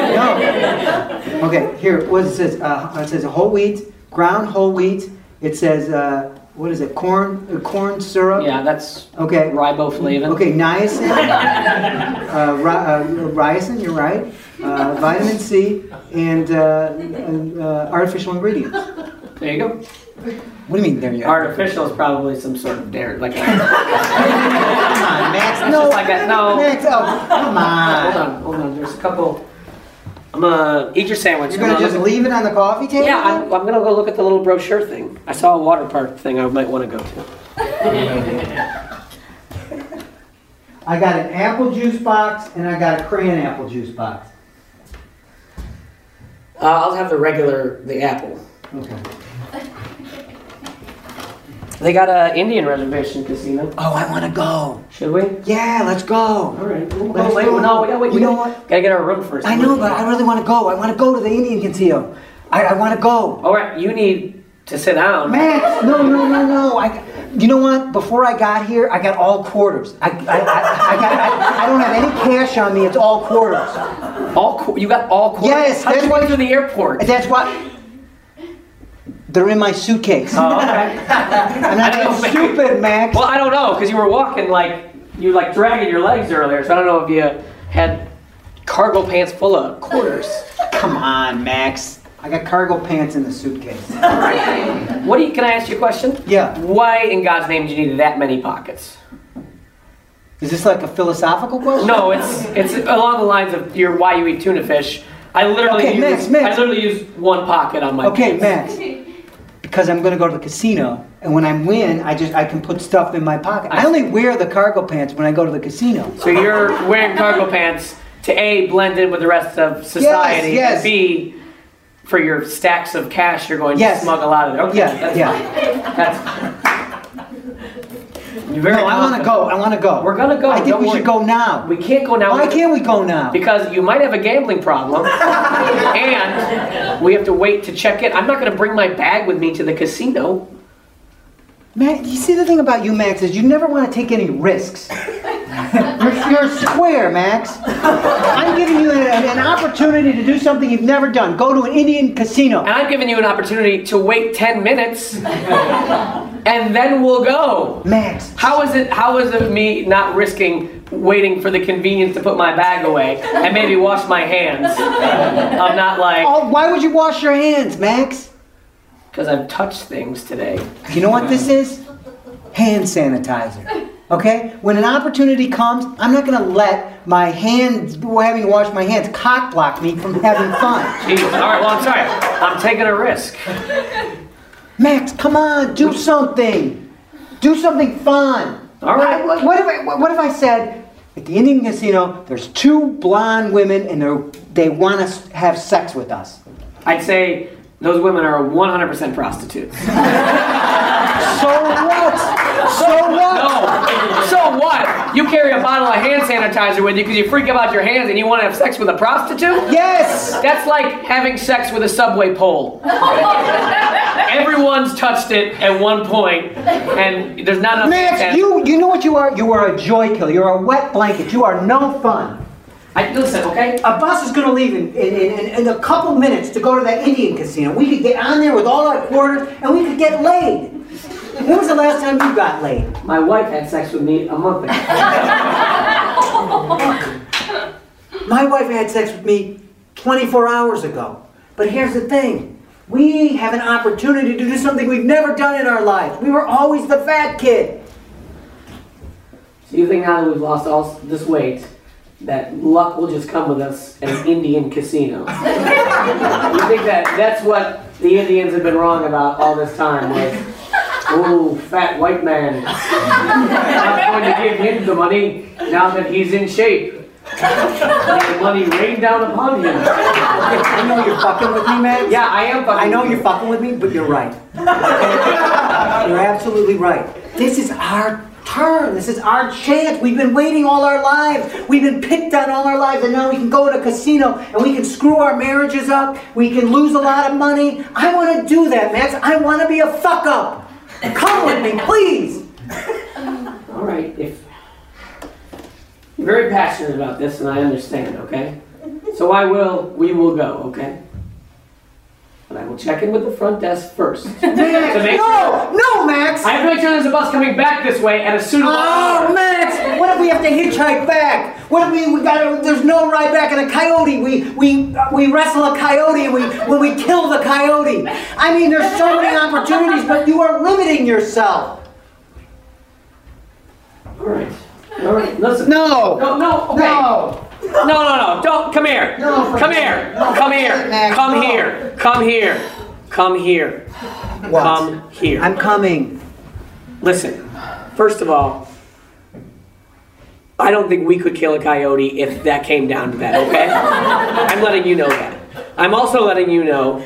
no. Okay, here. What it says? Uh, it says whole wheat, ground whole wheat. It says uh, what is it? Corn, uh, corn syrup. Yeah, that's Okay. riboflavin. Okay, niacin, (laughs) uh, ri- uh, riacin, you're right, uh, vitamin C, and uh, uh, artificial ingredients. There you go. What do you mean there you are? Artificial is probably some sort of dare, like a, Come on, Max. No. like that. No. Max, oh, come on. hold on. on, hold on. There's a couple. I'm gonna eat your sandwich. You're gonna just leave it on the coffee table? Yeah, I'm, I'm gonna go look at the little brochure thing. I saw a water park thing I might want to go to. (laughs) I got an apple juice box and I got a crayon apple juice box. Uh, I'll have the regular, the apple. Okay. They got a Indian reservation casino. Oh, I want to go. Should we? Yeah, let's go. All right. We'll Let's go. Wait, go. no, we gotta wait. You know what? Gotta get our room first. I know, but I really want to go. I want to go to the Indian casino. I, I want to go. All right, you need to sit down. Max, no, no, no, no. I, you know what? Before I got here, I got all quarters. I, I, I, I, got, I, I don't have any cash on me. It's all quarters. All qu- you got all quarters. Yes, that's did you why- to the airport? That's why they're in my suitcase. Oh, okay. (laughs) I'm not I don't that know. stupid, Max. well, I don't know because you were walking like you like dragging your legs earlier, so I don't know if you had cargo pants full of quarters. Come on, Max. I got cargo pants in the suitcase. (laughs) What do you? Can I ask you a question? Yeah. Why in God's name do you need that many pockets? Is this like a philosophical question? No, it's it's along the lines of your why you eat tuna fish. I literally Okay, use Max, Max. I literally use one pocket on my. Okay, pants. Max. Because I'm gonna go to the casino, and when I win, I just I can put stuff in my pocket. I only wear the cargo pants when I go to the casino. So you're wearing cargo pants to a blend in with the rest of society. yes. And B for your stacks of cash you're going Yes. to smuggle out of there. Okay, Yeah, that's yeah. fine. That's very No, I want to go. I want to go. We're gonna go, I think don't we worry. should go now. We can't go now. Why can't we go now? Because you might have a gambling problem, (laughs) and we have to wait to check in. I'm not going to bring my bag with me to the casino. Man, you see the thing about you, Max, is you never want to take any risks. You're, you're square, Max. I'm giving you an, an opportunity to do something you've never done. Go to an Indian casino. And I'm giving you an opportunity to wait 10 minutes, and then we'll go. Max, How is it? How is it me not risking waiting for the convenience to put my bag away and maybe wash my hands? I'm not like oh, why would you wash your hands, Max? because I've touched things today. You know what this is? Hand sanitizer. Okay? When an opportunity comes, I'm not going to let my hands, having to wash my hands, cock block me from having fun. (laughs) Jesus. All right. Well, I'm sorry. I'm taking a risk. Max, come on, do something. Do something fun. All right. What, what if I, what if I said, at the Indian casino, there's two blonde women and they want to have sex with us. I'd say those women are 100% prostitutes. (laughs) So what? So (laughs) what? No. So what? You carry a bottle of hand sanitizer with you because you freak about your hands and you want to have sex with a prostitute? Yes! That's like having sex with a subway pole. Everyone's touched it at one point, and there's not enough. Max, hand- you, you know what you are? You are a joy killer. You're a wet blanket. You are no fun. I, listen, okay? A bus is going to leave in, in, in, in a couple minutes to go to that Indian casino. We could get on there with all our quarters and we could get laid. When was the last time you got laid? My wife had sex with me a month ago. My wife had sex with me 24 hours ago. But here's the thing we have an opportunity to do something we've never done in our lives. We were always the fat kid. So you think now that we've lost all this weight, that luck will just come with us at an Indian casino? you think that that's what the Indians have been wrong about all this time? Was, oh, fat white man. I'm going to give him the money now that he's in shape. The money rain down upon him. I know you're fucking with me, man. Yeah, I am fucking. I know you're fucking with me, but you're right. (laughs) you're absolutely right. This is our turn. This is our chance. We've been waiting all our lives. We've been picked on all our lives, and now we can go to a casino and we can screw our marriages up. We can lose a lot of money. I want to do that, Max. I want to be a fuck up. Come with me, please. (laughs) All right, if you're very passionate about this, and I understand, okay? So I will, we will go, okay? But I will check in with the front desk first. (laughs) to make sure, No, no, Max. I have to make sure there's a bus coming back this way at a suitable Oh, hour. Max! What if if we have to hitchhike back? What if we, we got there's no ride back in a coyote? We we we wrestle a coyote and we when we kill the coyote. I mean, there's so many opportunities, but you are limiting yourself. All right. All right. Listen. No. No. No. Okay. No. No, no, no. Don't come here. No, come here. no, come here. Max, come no. here. Come here. Come here. What? Come here. I'm coming. Listen. First of all, I don't think we could kill a coyote if that came down to that. Okay? (laughs) I'm letting you know that. I'm also letting you know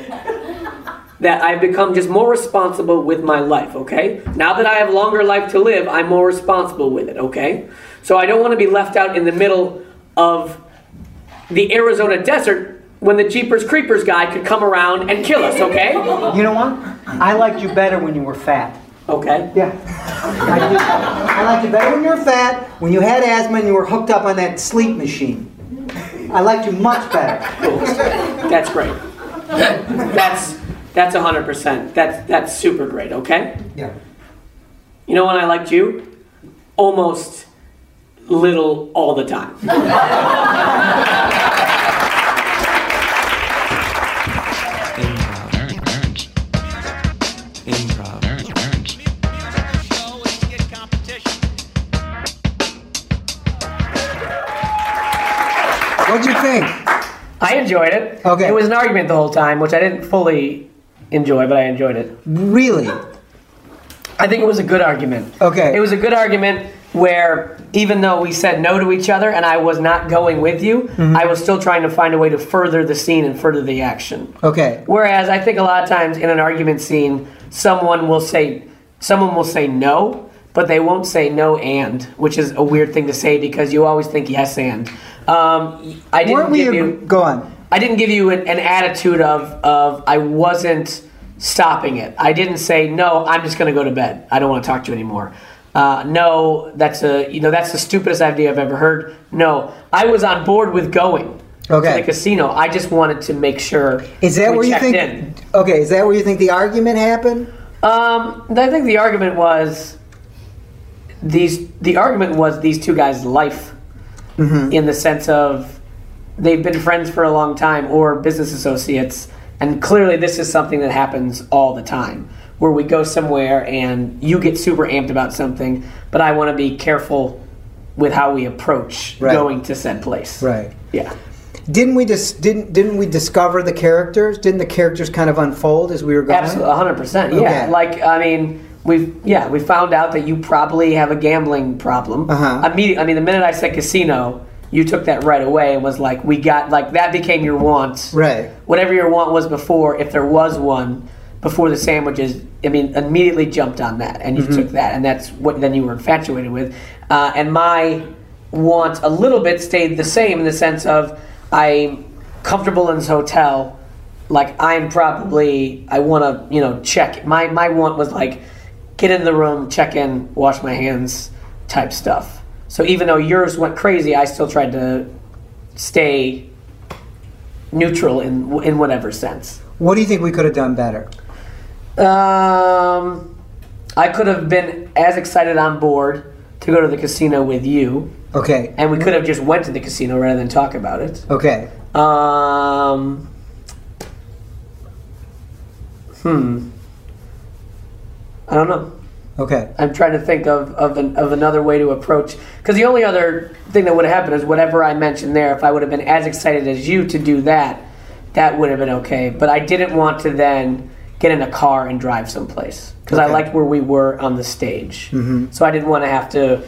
that I've become just more responsible with my life, okay? Now that I have longer life to live, I'm more responsible with it, okay? So I don't want to be left out in the middle of the Arizona desert when the Jeepers Creepers guy could come around and kill us, okay? You know what? I liked you better when you were fat. Okay. Yeah. I, did. I liked you better when you were fat, when you had asthma and you were hooked up on that sleep machine. I liked you much better. That's great. That's that's 100%. That's that's super great, okay? Yeah. You know when I liked you? Almost little all the time. Improv. Nerds. Improv. Nerds. What'd you think? I enjoyed it. Okay. It was an argument the whole time, which I didn't fully enjoy, but I enjoyed it. Really? I think it was a good argument. Okay. It was a good argument where even though we said no to each other and I was not going with you, Mm-hmm. I was still trying to find a way to further the scene and further the action. Okay. Whereas I think a lot of times in an argument scene, someone will say someone will say no, but they won't say no and, which is a weird thing to say because you always think yes and. Um, I didn't Weren't we? give you. Go on. I didn't give you an, an attitude of of I wasn't stopping it. I didn't say no. I'm just going to go to bed. I don't want to talk to you anymore. Uh, no, that's a you know that's the stupidest idea I've ever heard. No, I was on board with going Okay. to the casino. I just wanted to make sure. Is that where you think? In. Okay. Is that where you think the argument happened? Um, I think the argument was these. The argument was these two guys' life, in the sense of they've been friends for a long time or business associates, and clearly this is something that happens all the time, where we go somewhere and you get super amped about something, but I want to be careful with how we approach Right. going to said place. Right. Yeah. Didn't we just didn't didn't we discover the characters? Didn't the characters kind of unfold as we were going? Absolutely, hundred percent. Yeah, Okay. like I mean, we've yeah we found out that you probably have a gambling problem. Uh-huh. Immediate. I mean, the minute I said casino, you took that right away and was like, we got like that became your want. Right. Whatever your want was before, if there was one before the sandwiches, I mean, immediately jumped on that and you took that, and that's what then you were infatuated with. Uh, and my want a little bit stayed the same in the sense of I'm comfortable in this hotel. Like I'm probably I want to you know check my my want was like get in the room, check in, wash my hands, type stuff. So even though yours went crazy, I still tried to stay neutral in in whatever sense. What do you think we could have done better? Um, I could have been as excited on board to go to the casino with you, Okay. and we could have just went to the casino rather than talk about it. Okay. Um, hmm. I don't know. Okay. I'm trying to think of of, an, of another way to approach because the only other thing that would have happened is whatever I mentioned there. If I would have been as excited as you to do that, that would have been okay. But I didn't want to then get in a car and drive someplace because I liked where we were on the stage. Mm-hmm. So I didn't want to have to.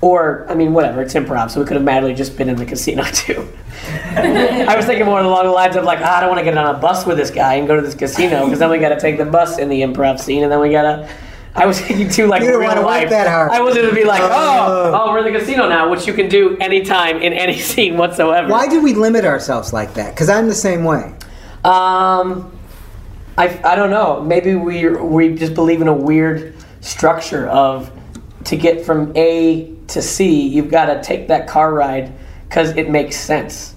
Or I mean, whatever. It's improv, so we could have madly just been in the casino (laughs) too. (laughs) I was thinking more along the lines of like, ah, I don't want to get on a bus with this guy and go to this casino because then we got to take the bus in the improv scene, and then we gotta. I was thinking too like You didn't real wanna work life. that hard. I was gonna be like, oh, Oh. oh, we're in the casino now, which you can do anytime in any (laughs) scene whatsoever. Why do we limit ourselves like that? Because I'm the same way. Um, I, I don't know. Maybe we we just believe in a weird structure of to get from A to C, you've got to take that car ride because it makes sense.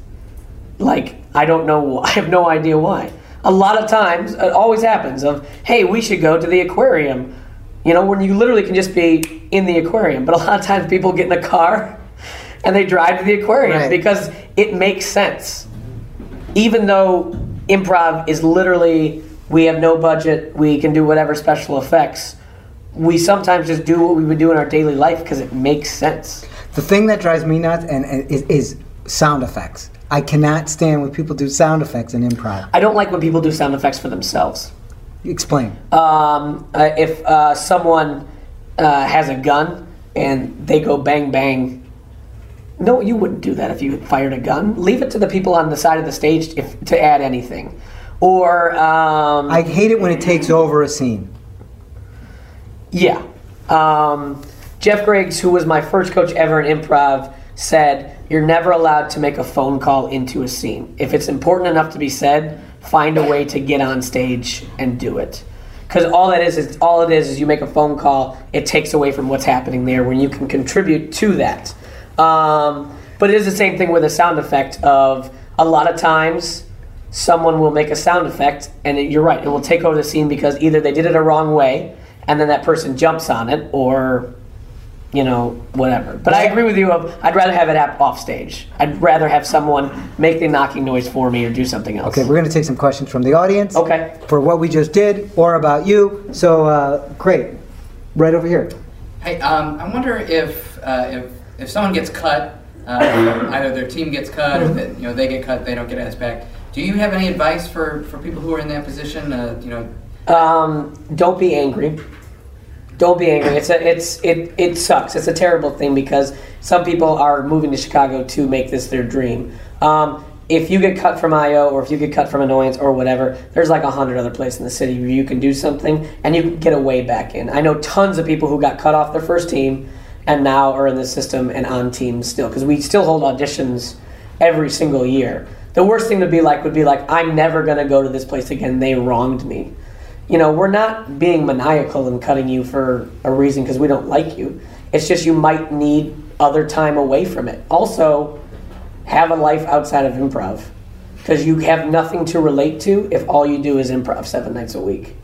Like I don't know. (laughs) I have no idea why. A lot of times, it always happens. Of hey, we should go to the aquarium. You know, when you literally can just be in the aquarium. But a lot of times people get in a car (laughs) and they drive to the aquarium Right. because it makes sense. Even though improv is literally we have no budget, we can do whatever special effects. We sometimes just do what we would do in our daily life because it makes sense. The thing that drives me nuts and, and is, is sound effects. I cannot stand when people do sound effects in improv. I don't like when people do sound effects for themselves. Explain. um, uh, if uh, someone uh, has a gun and they go bang bang. No, you wouldn't do that if you fired a gun. Leave it to the people on the side of the stage if, to add anything. Or um, I hate it when it takes over a scene. yeah, um, Jeff Griggs, who was my first coach ever in improv, said you're never allowed to make a phone call into a scene. If it's important enough to be said, find a way to get on stage and do it. Because all that is is all it is is you make a phone call. It takes away from what's happening there when you can contribute to that. Um, but it is the same thing with a sound effect. Of a lot of times, someone will make a sound effect, and it, you're right, it will take over the scene because either they did it a wrong way, and then that person jumps on it, or you know, whatever. But I agree with you. Of I'd rather have it hap- off stage. I'd rather have someone make the knocking noise for me or do something else. Okay, we're going to take some questions from the audience. Okay. For what we just did or about you. So, uh, great. Right over here. Hey, um, I wonder if uh, if if someone gets cut, uh, (coughs) either their team gets cut, or that, you know they get cut, they don't get asked back. Do you have any advice for, for people who are in that position? Uh, you know, Um, don't be angry. Don't be angry. It's a, it's it it sucks. It's a terrible thing because some people are moving to Chicago to make this their dream. Um, if you get cut from IO or if you get cut from annoyance or whatever, there's like a hundred other places in the city where you can do something and you can get a way back in. I know tons of people who got cut off their first team and now are in the system and on teams still because we still hold auditions every single year. The worst thing to be like would be like I'm never gonna go to this place again. They wronged me you know, we're not being maniacal and cutting you for a reason because we don't like you. It's just you might need other time away from it. Also, have a life outside of improv because you have nothing to relate to if all you do is improv seven nights a week.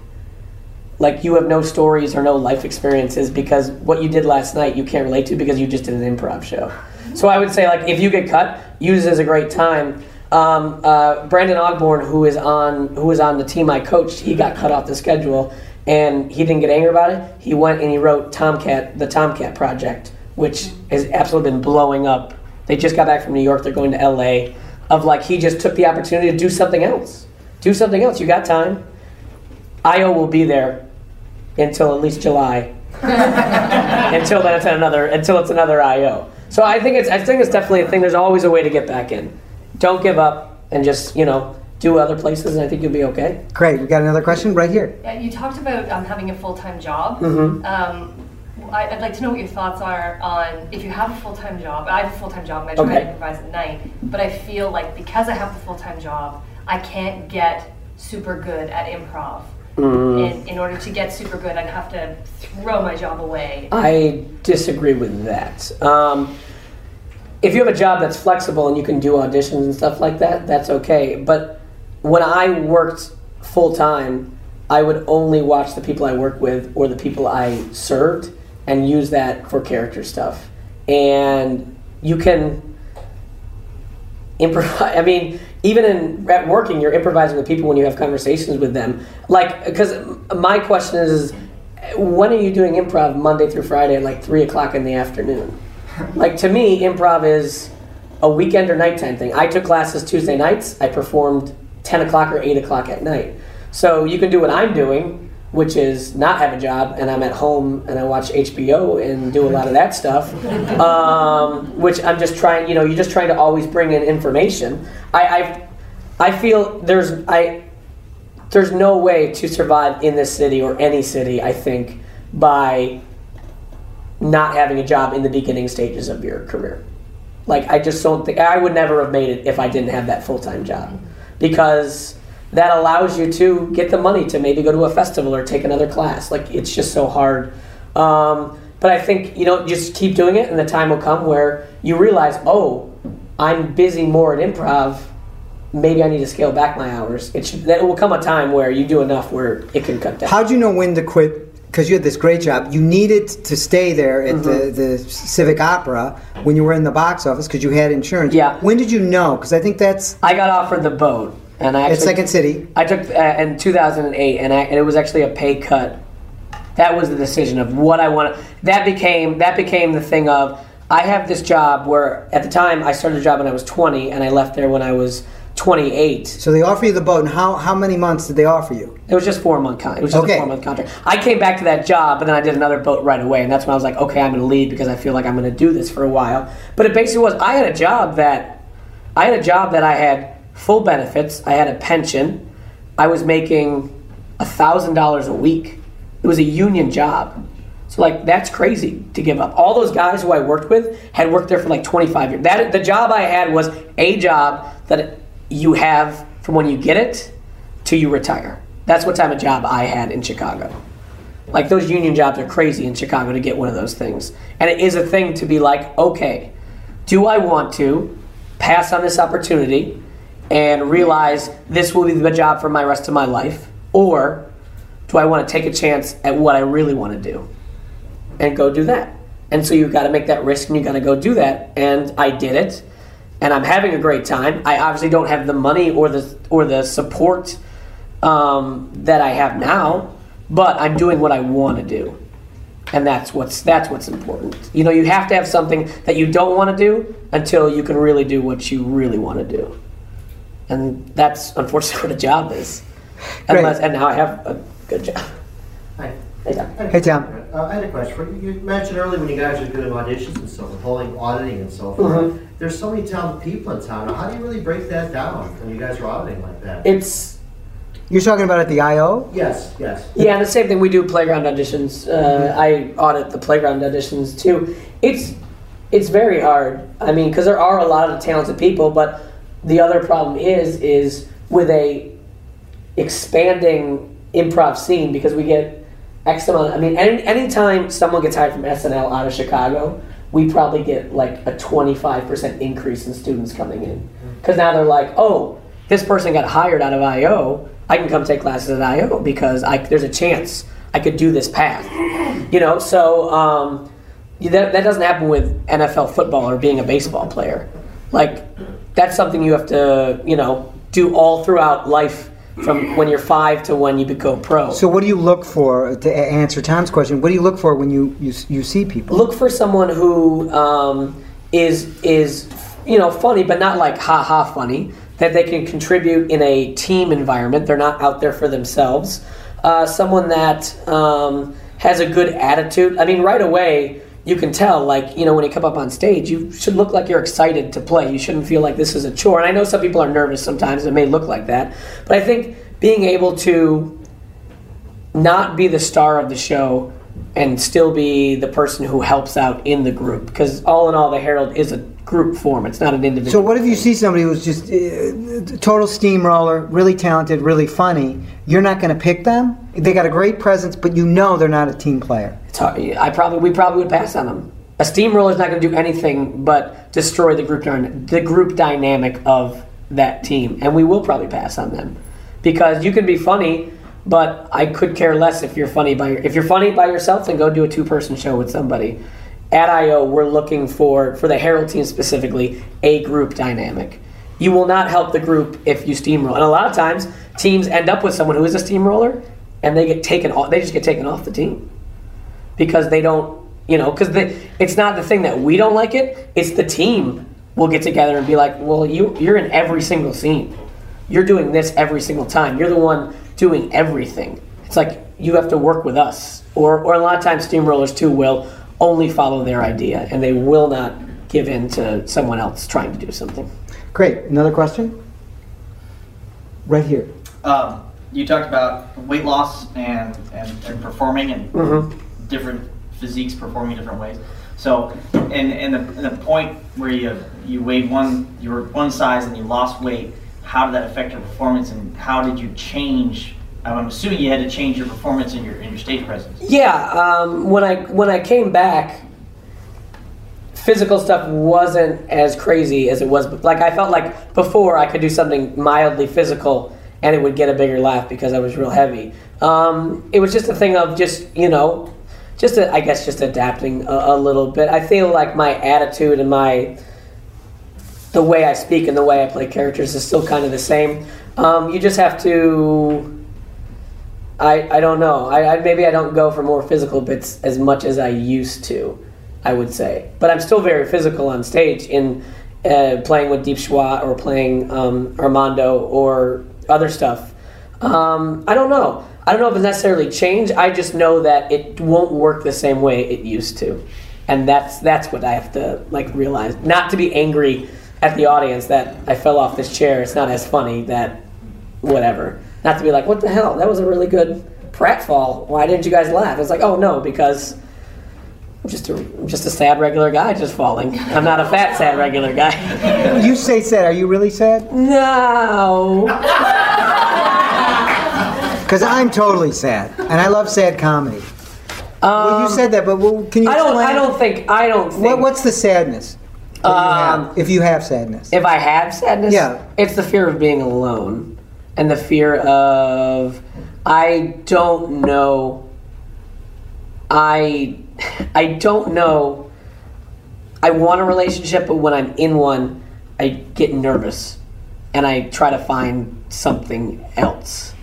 Like you have no stories or no life experiences because what you did last night you can't relate to because you just did an improv show. So I would say like if you get cut, use it as a great time. Um, uh, Brandon Ogborn, who is on who was on the team I coached, he got cut off the schedule, and he didn't get angry about it. He went and he wrote Tomcat, the Tomcat Project, which has absolutely been blowing up. They just got back from New York. They're going to LA. Of like he just took the opportunity to do something else. Do something else. You got time. IO will be there until at least July. (laughs) until then, it's another until it's another IO. So I think it's I think it's definitely a thing. There's always a way to get back in. Don't give up and just you know do other places, and I think you'll be okay. Great. We got another question right here. Yeah, you talked about um, having a full time job. Mm-hmm. Um, I, I'd like to know what your thoughts are on if you have a full time job. I have a full time job and I try Okay. to improvise at night, but I feel like because I have the full time job, I can't get super good at improv. Mm. In, in order to get super good, I'd have to throw my job away. I disagree with that. Um, if you have a job that's flexible and you can do auditions and stuff like that, that's okay. But when I worked full time, I would only watch the people I worked with or the people I served and use that for character stuff. And you can improvise. (laughs) I mean, even in at working, you're improvising with people when you have conversations with them. Like, because my question is, when are you doing improv Monday through Friday at like three o'clock in the afternoon? (laughs) Like to me, improv is a weekend or nighttime thing. I took classes Tuesday nights. I performed ten o'clock or eight o'clock at night. So you can do what I'm doing, which is not have a job, and I'm at home and I watch HBO and do a lot of that stuff. (laughs) Um, which I'm just trying. You know, you're just trying to always bring in information. I I, I feel there's I there's no way to survive in this city or any city. I think by not having a job in the beginning stages of your career. Like I just don't think I would never have made it if I didn't have that full time job, because that allows you to get the money to maybe go to a festival or take another class. Like it's just so hard. Um, but I think you know just keep doing it, and the time will come where you realize, oh, I'm busy more at improv. Maybe I need to scale back my hours. It should. Will come a time where you do enough where it can cut down. How do you know when to quit because you had this great job, you needed to stay there at Mm-hmm. the, the Civic Opera when you were in the box office because you had insurance. Yeah. When did you know? Because I think that's I got offered the boat, and I at actually, Second City. I took uh, in 2008, and, I, and it was actually a pay cut. That was the decision of what I wanted. That became that became the thing of I have this job where at the time I started the job when I was 20, and I left there when I was 28. So they offer you the boat, and how, how many months did they offer you? It was just four month con- It was just Okay. a four month contract. I came back to that job, but then I did another boat right away, and that's when I was like, okay, I'm going to leave because I feel like I'm going to do this for a while. But it basically was I had a job that I had a job that I had full benefits. I had a pension. I was making a thousand dollars a week. It was a union job. So like that's crazy to give up. All those guys who I worked with had worked there for like 25 years. That the job I had was a job that you have from when you get it to you retire. That's what type of job I had in Chicago. Like those union jobs are crazy in Chicago to get one of those things. And it is a thing to be like, okay, do I want to pass on this opportunity and realize this will be the job for my rest of my life? Or do I want to take a chance at what I really want to do and go do that? And so you've got to make that risk and you've got to go do that. And I did it. And I'm having a great time. I obviously don't have the money or the or the support um, that I have now, but I'm doing what I want to do, and that's what's that's what's important. You know, you have to have something that you don't want to do until you can really do what you really want to do, and that's unfortunately (laughs) what a job is. Unless, and now I have a good job. Hi. Hey, Tom. Hey, Tom. Uh, I had a question. for You You mentioned earlier when you guys are doing auditions and so forth, holding auditing and so forth. Mhm. There's so many talented people in town. How do you really break that down when you guys are auditing like that? It's You're talking about at the IO? yes, yes. Yeah, the same thing we do playground auditions. Uh, I audit the playground auditions too. It's it's very hard. I mean, because there are a lot of talented people, but the other problem is is with a expanding improv scene because we get X amount. I mean, any anytime someone gets hired from SNL out of Chicago, we probably get like a twenty five percent increase in students coming in because now they're like, oh, this person got hired out of IO. I can come take classes at IO because I, there's a chance I could do this path. You know, so um, that, that doesn't happen with NFL football or being a baseball player. Like, that's something you have to, you know, do all throughout life from when you're five to when you go pro. So what do you look for to answer Tom's question? What do you look for when you you, you see people? look for someone who um, is is you know funny, but not like ha ha funny. That they can contribute in a team environment. They're not out there for themselves. Uh, someone that um, has a good attitude. I mean, right away you can tell. Like you know, when you come up on stage, you should look like you're excited to play. You shouldn't feel like this is a chore. And I know some people are nervous sometimes. It may look like that, but I think being able to not be the star of the show and still be the person who helps out in the group because all in all the Harold is a group form it's not an individual So what if you see somebody who's just uh, total steamroller, really talented, really funny? You're not going to pick them. They got a great presence, but you know they're not a team player. it's hard. i probably we probably would pass on them a steamroller is not going to do anything but destroy the group the group dynamic of that team and we will probably pass on them because you can be funny but i could care less if you're funny by if you're funny by yourself then go do a two person show with somebody at io we're looking for for the Harold team specifically a group dynamic you will not help the group if you steamroll and a lot of times teams end up with someone who is a steamroller and they get taken off they just get taken off the team because they don't, you know, because it's not the thing that we don't like it. It's the team will get together and be like, well, you you're in every single scene. You're doing this every single time. You're the one doing everything. It's like you have to work with us. Or or a lot of times steamrollers too will only follow their idea and they will not give in to someone else trying to do something. Great. Another question? Right here. Um, you talked about weight loss and, and, and performing and Mm-hmm. different physiques performing different ways. So, in, in, the, in the point where you you weighed one, you were one size and you lost weight, how did that affect your performance and how did you change? I'm assuming you had to change your performance in your in your stage presence. Yeah, um, when I when I came back, physical stuff wasn't as crazy as it was. Like I felt like before I could do something mildly physical and it would get a bigger laugh because I was real heavy. Um, it was just a thing of just you know, just a, I guess just adapting a, a little bit. I feel like my attitude and my the way I speak and the way I play characters is still kind of the same. Um, you just have to. I, I don't know. I, I maybe I don't go for more physical bits as much as I used to. I would say, but I'm still very physical on stage in uh, playing with Deep Schwa or playing um, Armando or other stuff. Um, I don't know. I don't know if it's necessarily changed. I just know that it won't work the same way it used to, and that's that's what I have to like realize. Not to be angry at the audience that I fell off this chair. It's not as funny that whatever. Not to be like, what the hell? That was a really good pratfall. Why didn't you guys laugh? It's like, oh no, because I'm just a I'm just a sad regular guy just falling. I'm not a fat sad regular guy. You say sad. Are you really sad? no. Because I'm totally sad, and I love sad comedy. well, you said that, but well, can you Um, I don't. I don't think. I don't think. What, what's the sadness? You Um, have, if you have sadness. If I have sadness, Yeah. it's the fear of being alone, and the fear of I don't know. I I don't know. I want a relationship, but when I'm in one, I get nervous, and I try to find something else.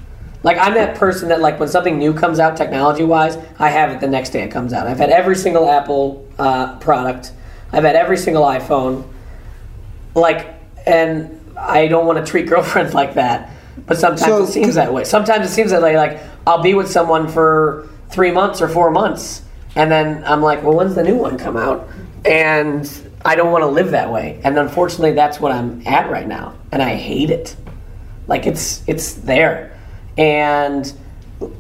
Like I'm that person that like when something new comes out technology wise, I have it the next day it comes out. I've had every single Apple uh, product. I've had every single iPhone. Like, and I don't want to treat (laughs) girlfriends like that. But sometimes So, it seems that way. Sometimes it seems that way. Like I'll be with someone for three months or four months, and then I'm like, well, when's the new one come out? And I don't want to live that way. And unfortunately, that's what I'm at right now, and I hate it. Like it's it's there, and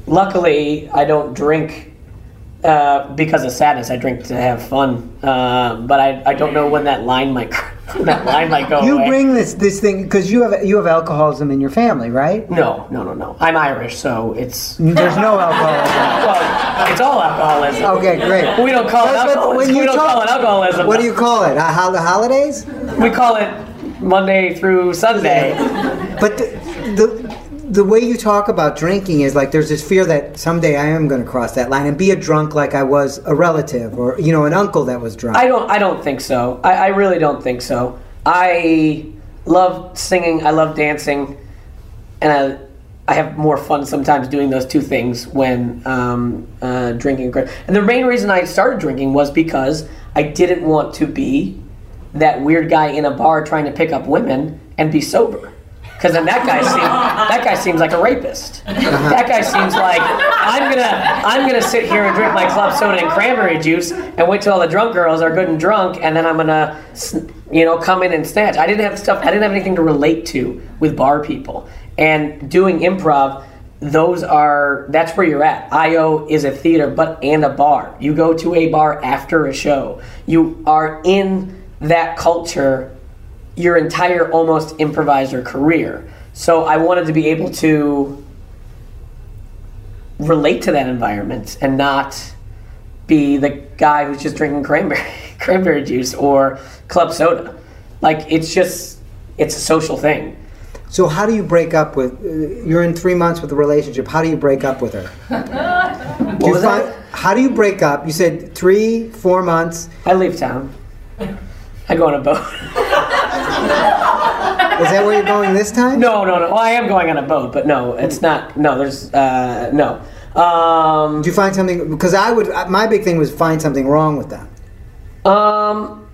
luckily I don't drink uh, because of sadness. I drink to have fun, uh, but I, I don't know when that line might (laughs) that line might go you away. bring this this thing because you have you have alcoholism in your family, right? no, no, no, no. I'm Irish, so it's There's no alcoholism. (laughs) well, it's all alcoholism. Okay, great. We don't call it But- but alcoholism. when you We don't talk- call it alcoholism. What do you call it? Uh, the holidays? We call it Monday through Sunday. But the, the the way you talk about drinking is like there's this fear that someday I am going to cross that line and be a drunk like I was a relative or you know an uncle that was drunk. I don't. I don't think so. I, I really don't think so. I love singing. I love dancing, and I I have more fun sometimes doing those two things when um, uh, drinking. And the main reason I started drinking was because I didn't want to be that weird guy in a bar trying to pick up women and be sober. Because then that guy seems that guy seems like a rapist. That guy seems like I'm gonna I'm gonna sit here and drink my club soda and cranberry juice and wait till all the drunk girls are good and drunk and then I'm gonna you know come in and snatch. I didn't have stuff. I didn't have anything to relate to with bar people and doing improv. Those are that's where you're at. IO is a theater, but and a bar. You go to a bar after a show. You are in that culture your entire almost improviser career. So I wanted to be able to relate to that environment and not be the guy who's just drinking cranberry (laughs) cranberry juice or club soda. Like it's just it's a social thing. so how do you break up with? Uh, you're in three months with a relationship. How do you break up with her? Do (laughs) you was find, that? how do you break up? You said three, four months. I leave town. I go on a boat. (laughs) (laughs) Is that where you're going this time? No, no, no. Well, I am going on a boat, but no, it's not. No, there's uh, no. Um, Do you find something? Because I would. uh, My big thing was find something wrong with them. Um,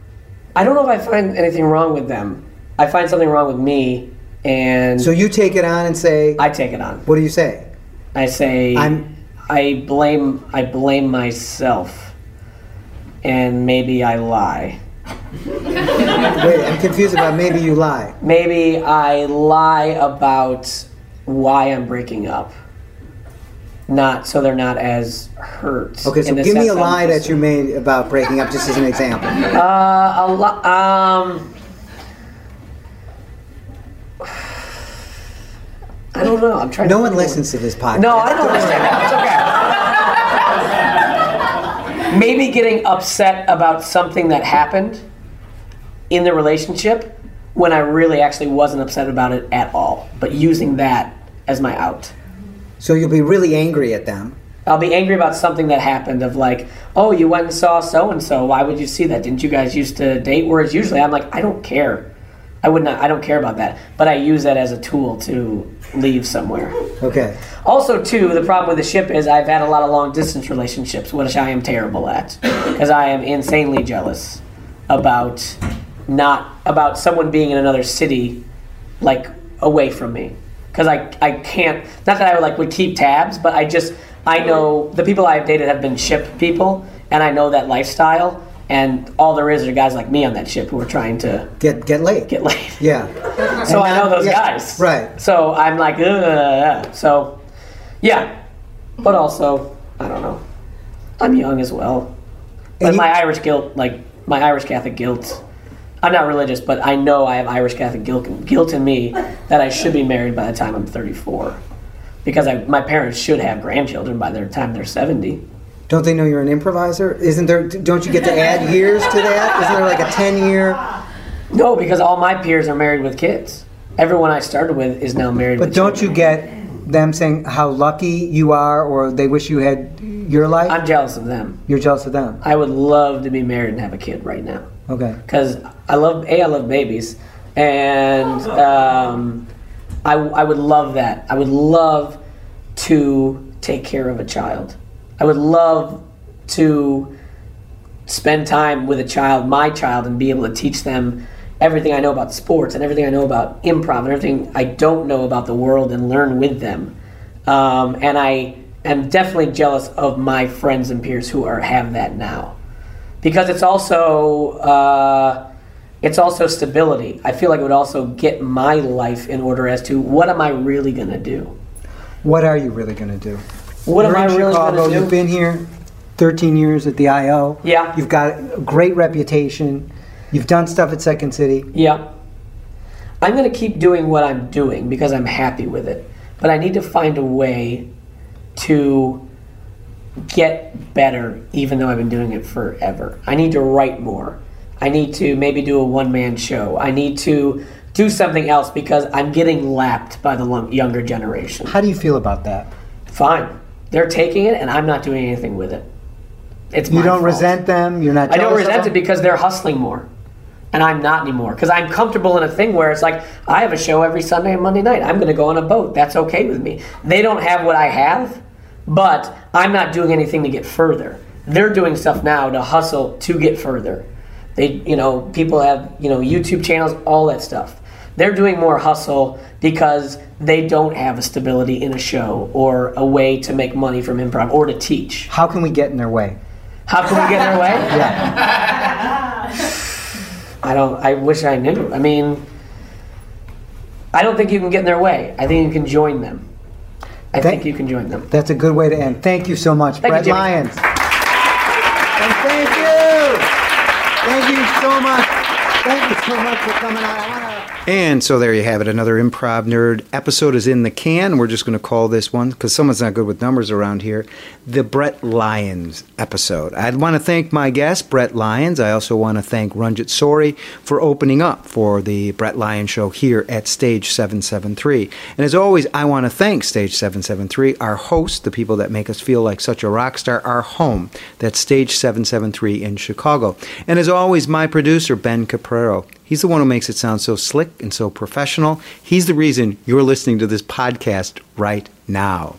I don't know if I find anything wrong with them. I find something wrong with me, and So you take it on and say, I take it on. what do you say? I say I'm- I blame I blame myself, and maybe I lie. (laughs) Wait, I'm confused about maybe you lie. Maybe I lie about why I'm breaking up. Not so they're not as hurt. Okay, so give me a lie that you made about breaking up, just as an example. Uh, a lot. Um, (sighs) I don't know. I'm trying. No one listens to this podcast. No, I don't understand that. It's okay. Maybe getting upset about something that happened in the relationship when I really actually wasn't upset about it at all, but using that as my out. So you'll be really angry at them. I'll be angry about something that happened of like, oh, you went and saw so and so. Why would you see that? Didn't you guys used to date? Whereas usually I'm like, I don't care. I would not. I don't care about that. But I use that as a tool to leave somewhere. Okay. Also, too, the problem with the ship is I've had a lot of long distance relationships, which I am terrible at, because I am insanely jealous about not about someone being in another city, like away from me, because I I can't. Not that I would like would keep tabs, but I just I know the people I've dated have been ship people, and I know that lifestyle. And all there is are guys like me on that ship who are trying to Get get laid. get laid. Yeah. (laughs) So And I know those yeah, guys. Right. So I'm like, Ugh. so yeah. But also, I don't know. I'm young as well. But you- my Irish guilt, like my Irish Catholic guilt, I'm not religious, but I know I have Irish Catholic guilt, guilt in me that I should be married by the time I'm 34. Because I, my parents should have grandchildren by the time they're 70. Don't they know you're an improviser? Isn't there? Don't you get to add (laughs) years to that? Isn't there like a ten year? No, because all my peers are married with kids. Everyone I started with is now married But don't children. you get them saying how lucky you are, or they wish you had your life? I'm jealous of them. You're jealous of them. I would love to be married and have a kid right now. Okay. because I love a I love babies, and um, I I would love that. I would love to take care of a child. I would love to spend time with a child, my child, and be able to teach them everything I know about sports and everything I know about improv and everything I don't know about the world and learn with them. Um, and I am definitely jealous of my friends and peers who are have that now because it's also uh, it's also stability. I feel like it would also get my life in order as to what am I really going to do? What are you really going to do? What You're am I really Chicago. going to do? You've been here 13 years at the IO. Yeah. You've got a great reputation. You've done stuff at Second City. Yeah. I'm going to keep doing what I'm doing because I'm happy with it. But I need to find a way to get better even though I've been doing it forever. I need to write more. I need to maybe do a one man show. I need to do something else because I'm getting lapped by the younger generation. How do you feel about that? Fine. They're taking it and I'm not doing anything with it. It's You don't fault. resent them. You're not. I don't resent it because they're hustling more. And I'm not anymore. Because I'm comfortable in a thing where it's like, I have a show every Sunday and Monday night. I'm going to go on a boat. That's okay with me. They don't have what I have, but I'm not doing anything to get further. They're doing stuff now to hustle to get further. They, you know, people have, you know, YouTube channels, all that stuff. They're doing more hustle because they don't have a stability in a show or a way to make money from improv or to teach. How can we get in their way? How can we get in their way? (laughs) Yeah. I don't. I wish I knew. I mean, I don't think you can get in their way. I think you can join them. I think you can join them. That's a good way to end. Thank you so much, Thank Brett Jimmy. Lyons. And thank you. Thank you so much. Thank you so much for coming. I. And so there you have it. Another Improv Nerd episode is in the can. We're just going to call this one, because someone's not good with numbers around here, the Brett Lyons episode. I'd want to thank my guest, Brett Lyons. I also want to thank Ranjit Souri for opening up for the Brett Lyons show here at Stage 773. And as always, I want to thank Stage 773, our hosts, the people that make us feel like such a rock star, our home. That's Stage 773 in Chicago. And as always, my producer, Ben Caprero. He's the one who makes it sound so slick and so professional. He's the reason you're listening to this podcast right now.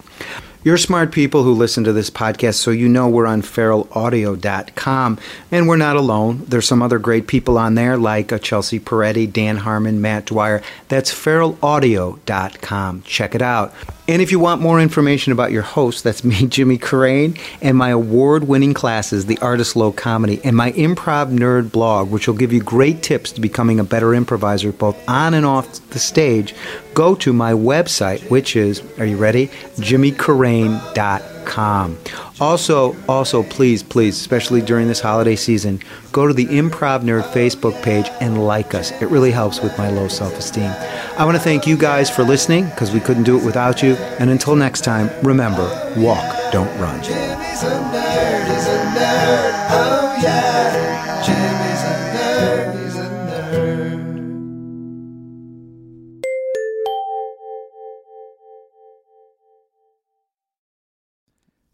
You're smart people who listen to this podcast, so you know we're on feralaudio.com. And we're not alone. There's some other great people on there, like uh, Chelsea Peretti, Dan Harmon, Matt Dwyer. That's feralaudio.com. Check it out. And if you want more information about your host, that's me, (laughs) Jimmy Carrane, and my award winning classes, The Art of Slow Comedy, and my Improv Nerd blog, which will give you great tips to becoming a better improviser both on and off the stage, go to my website, which is, are you ready? Also, also, please, please, especially during this holiday season, go to the Improv Nerd Facebook page and like us. It really helps with my low self esteem. I want to thank you guys for listening because we couldn't do it without you. And until next time, remember walk, don't run.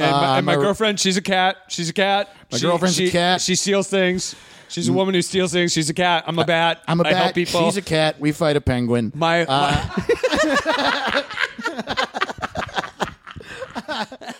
And, my, uh, and my girlfriend, she's a cat. She's a cat. My She- girlfriend's a cat. She steals things. She's a woman who steals things. She's a cat. I'm a bat. I'm a I bat. help people. She's a cat. We fight a penguin. my, my- uh, (laughs) (laughs)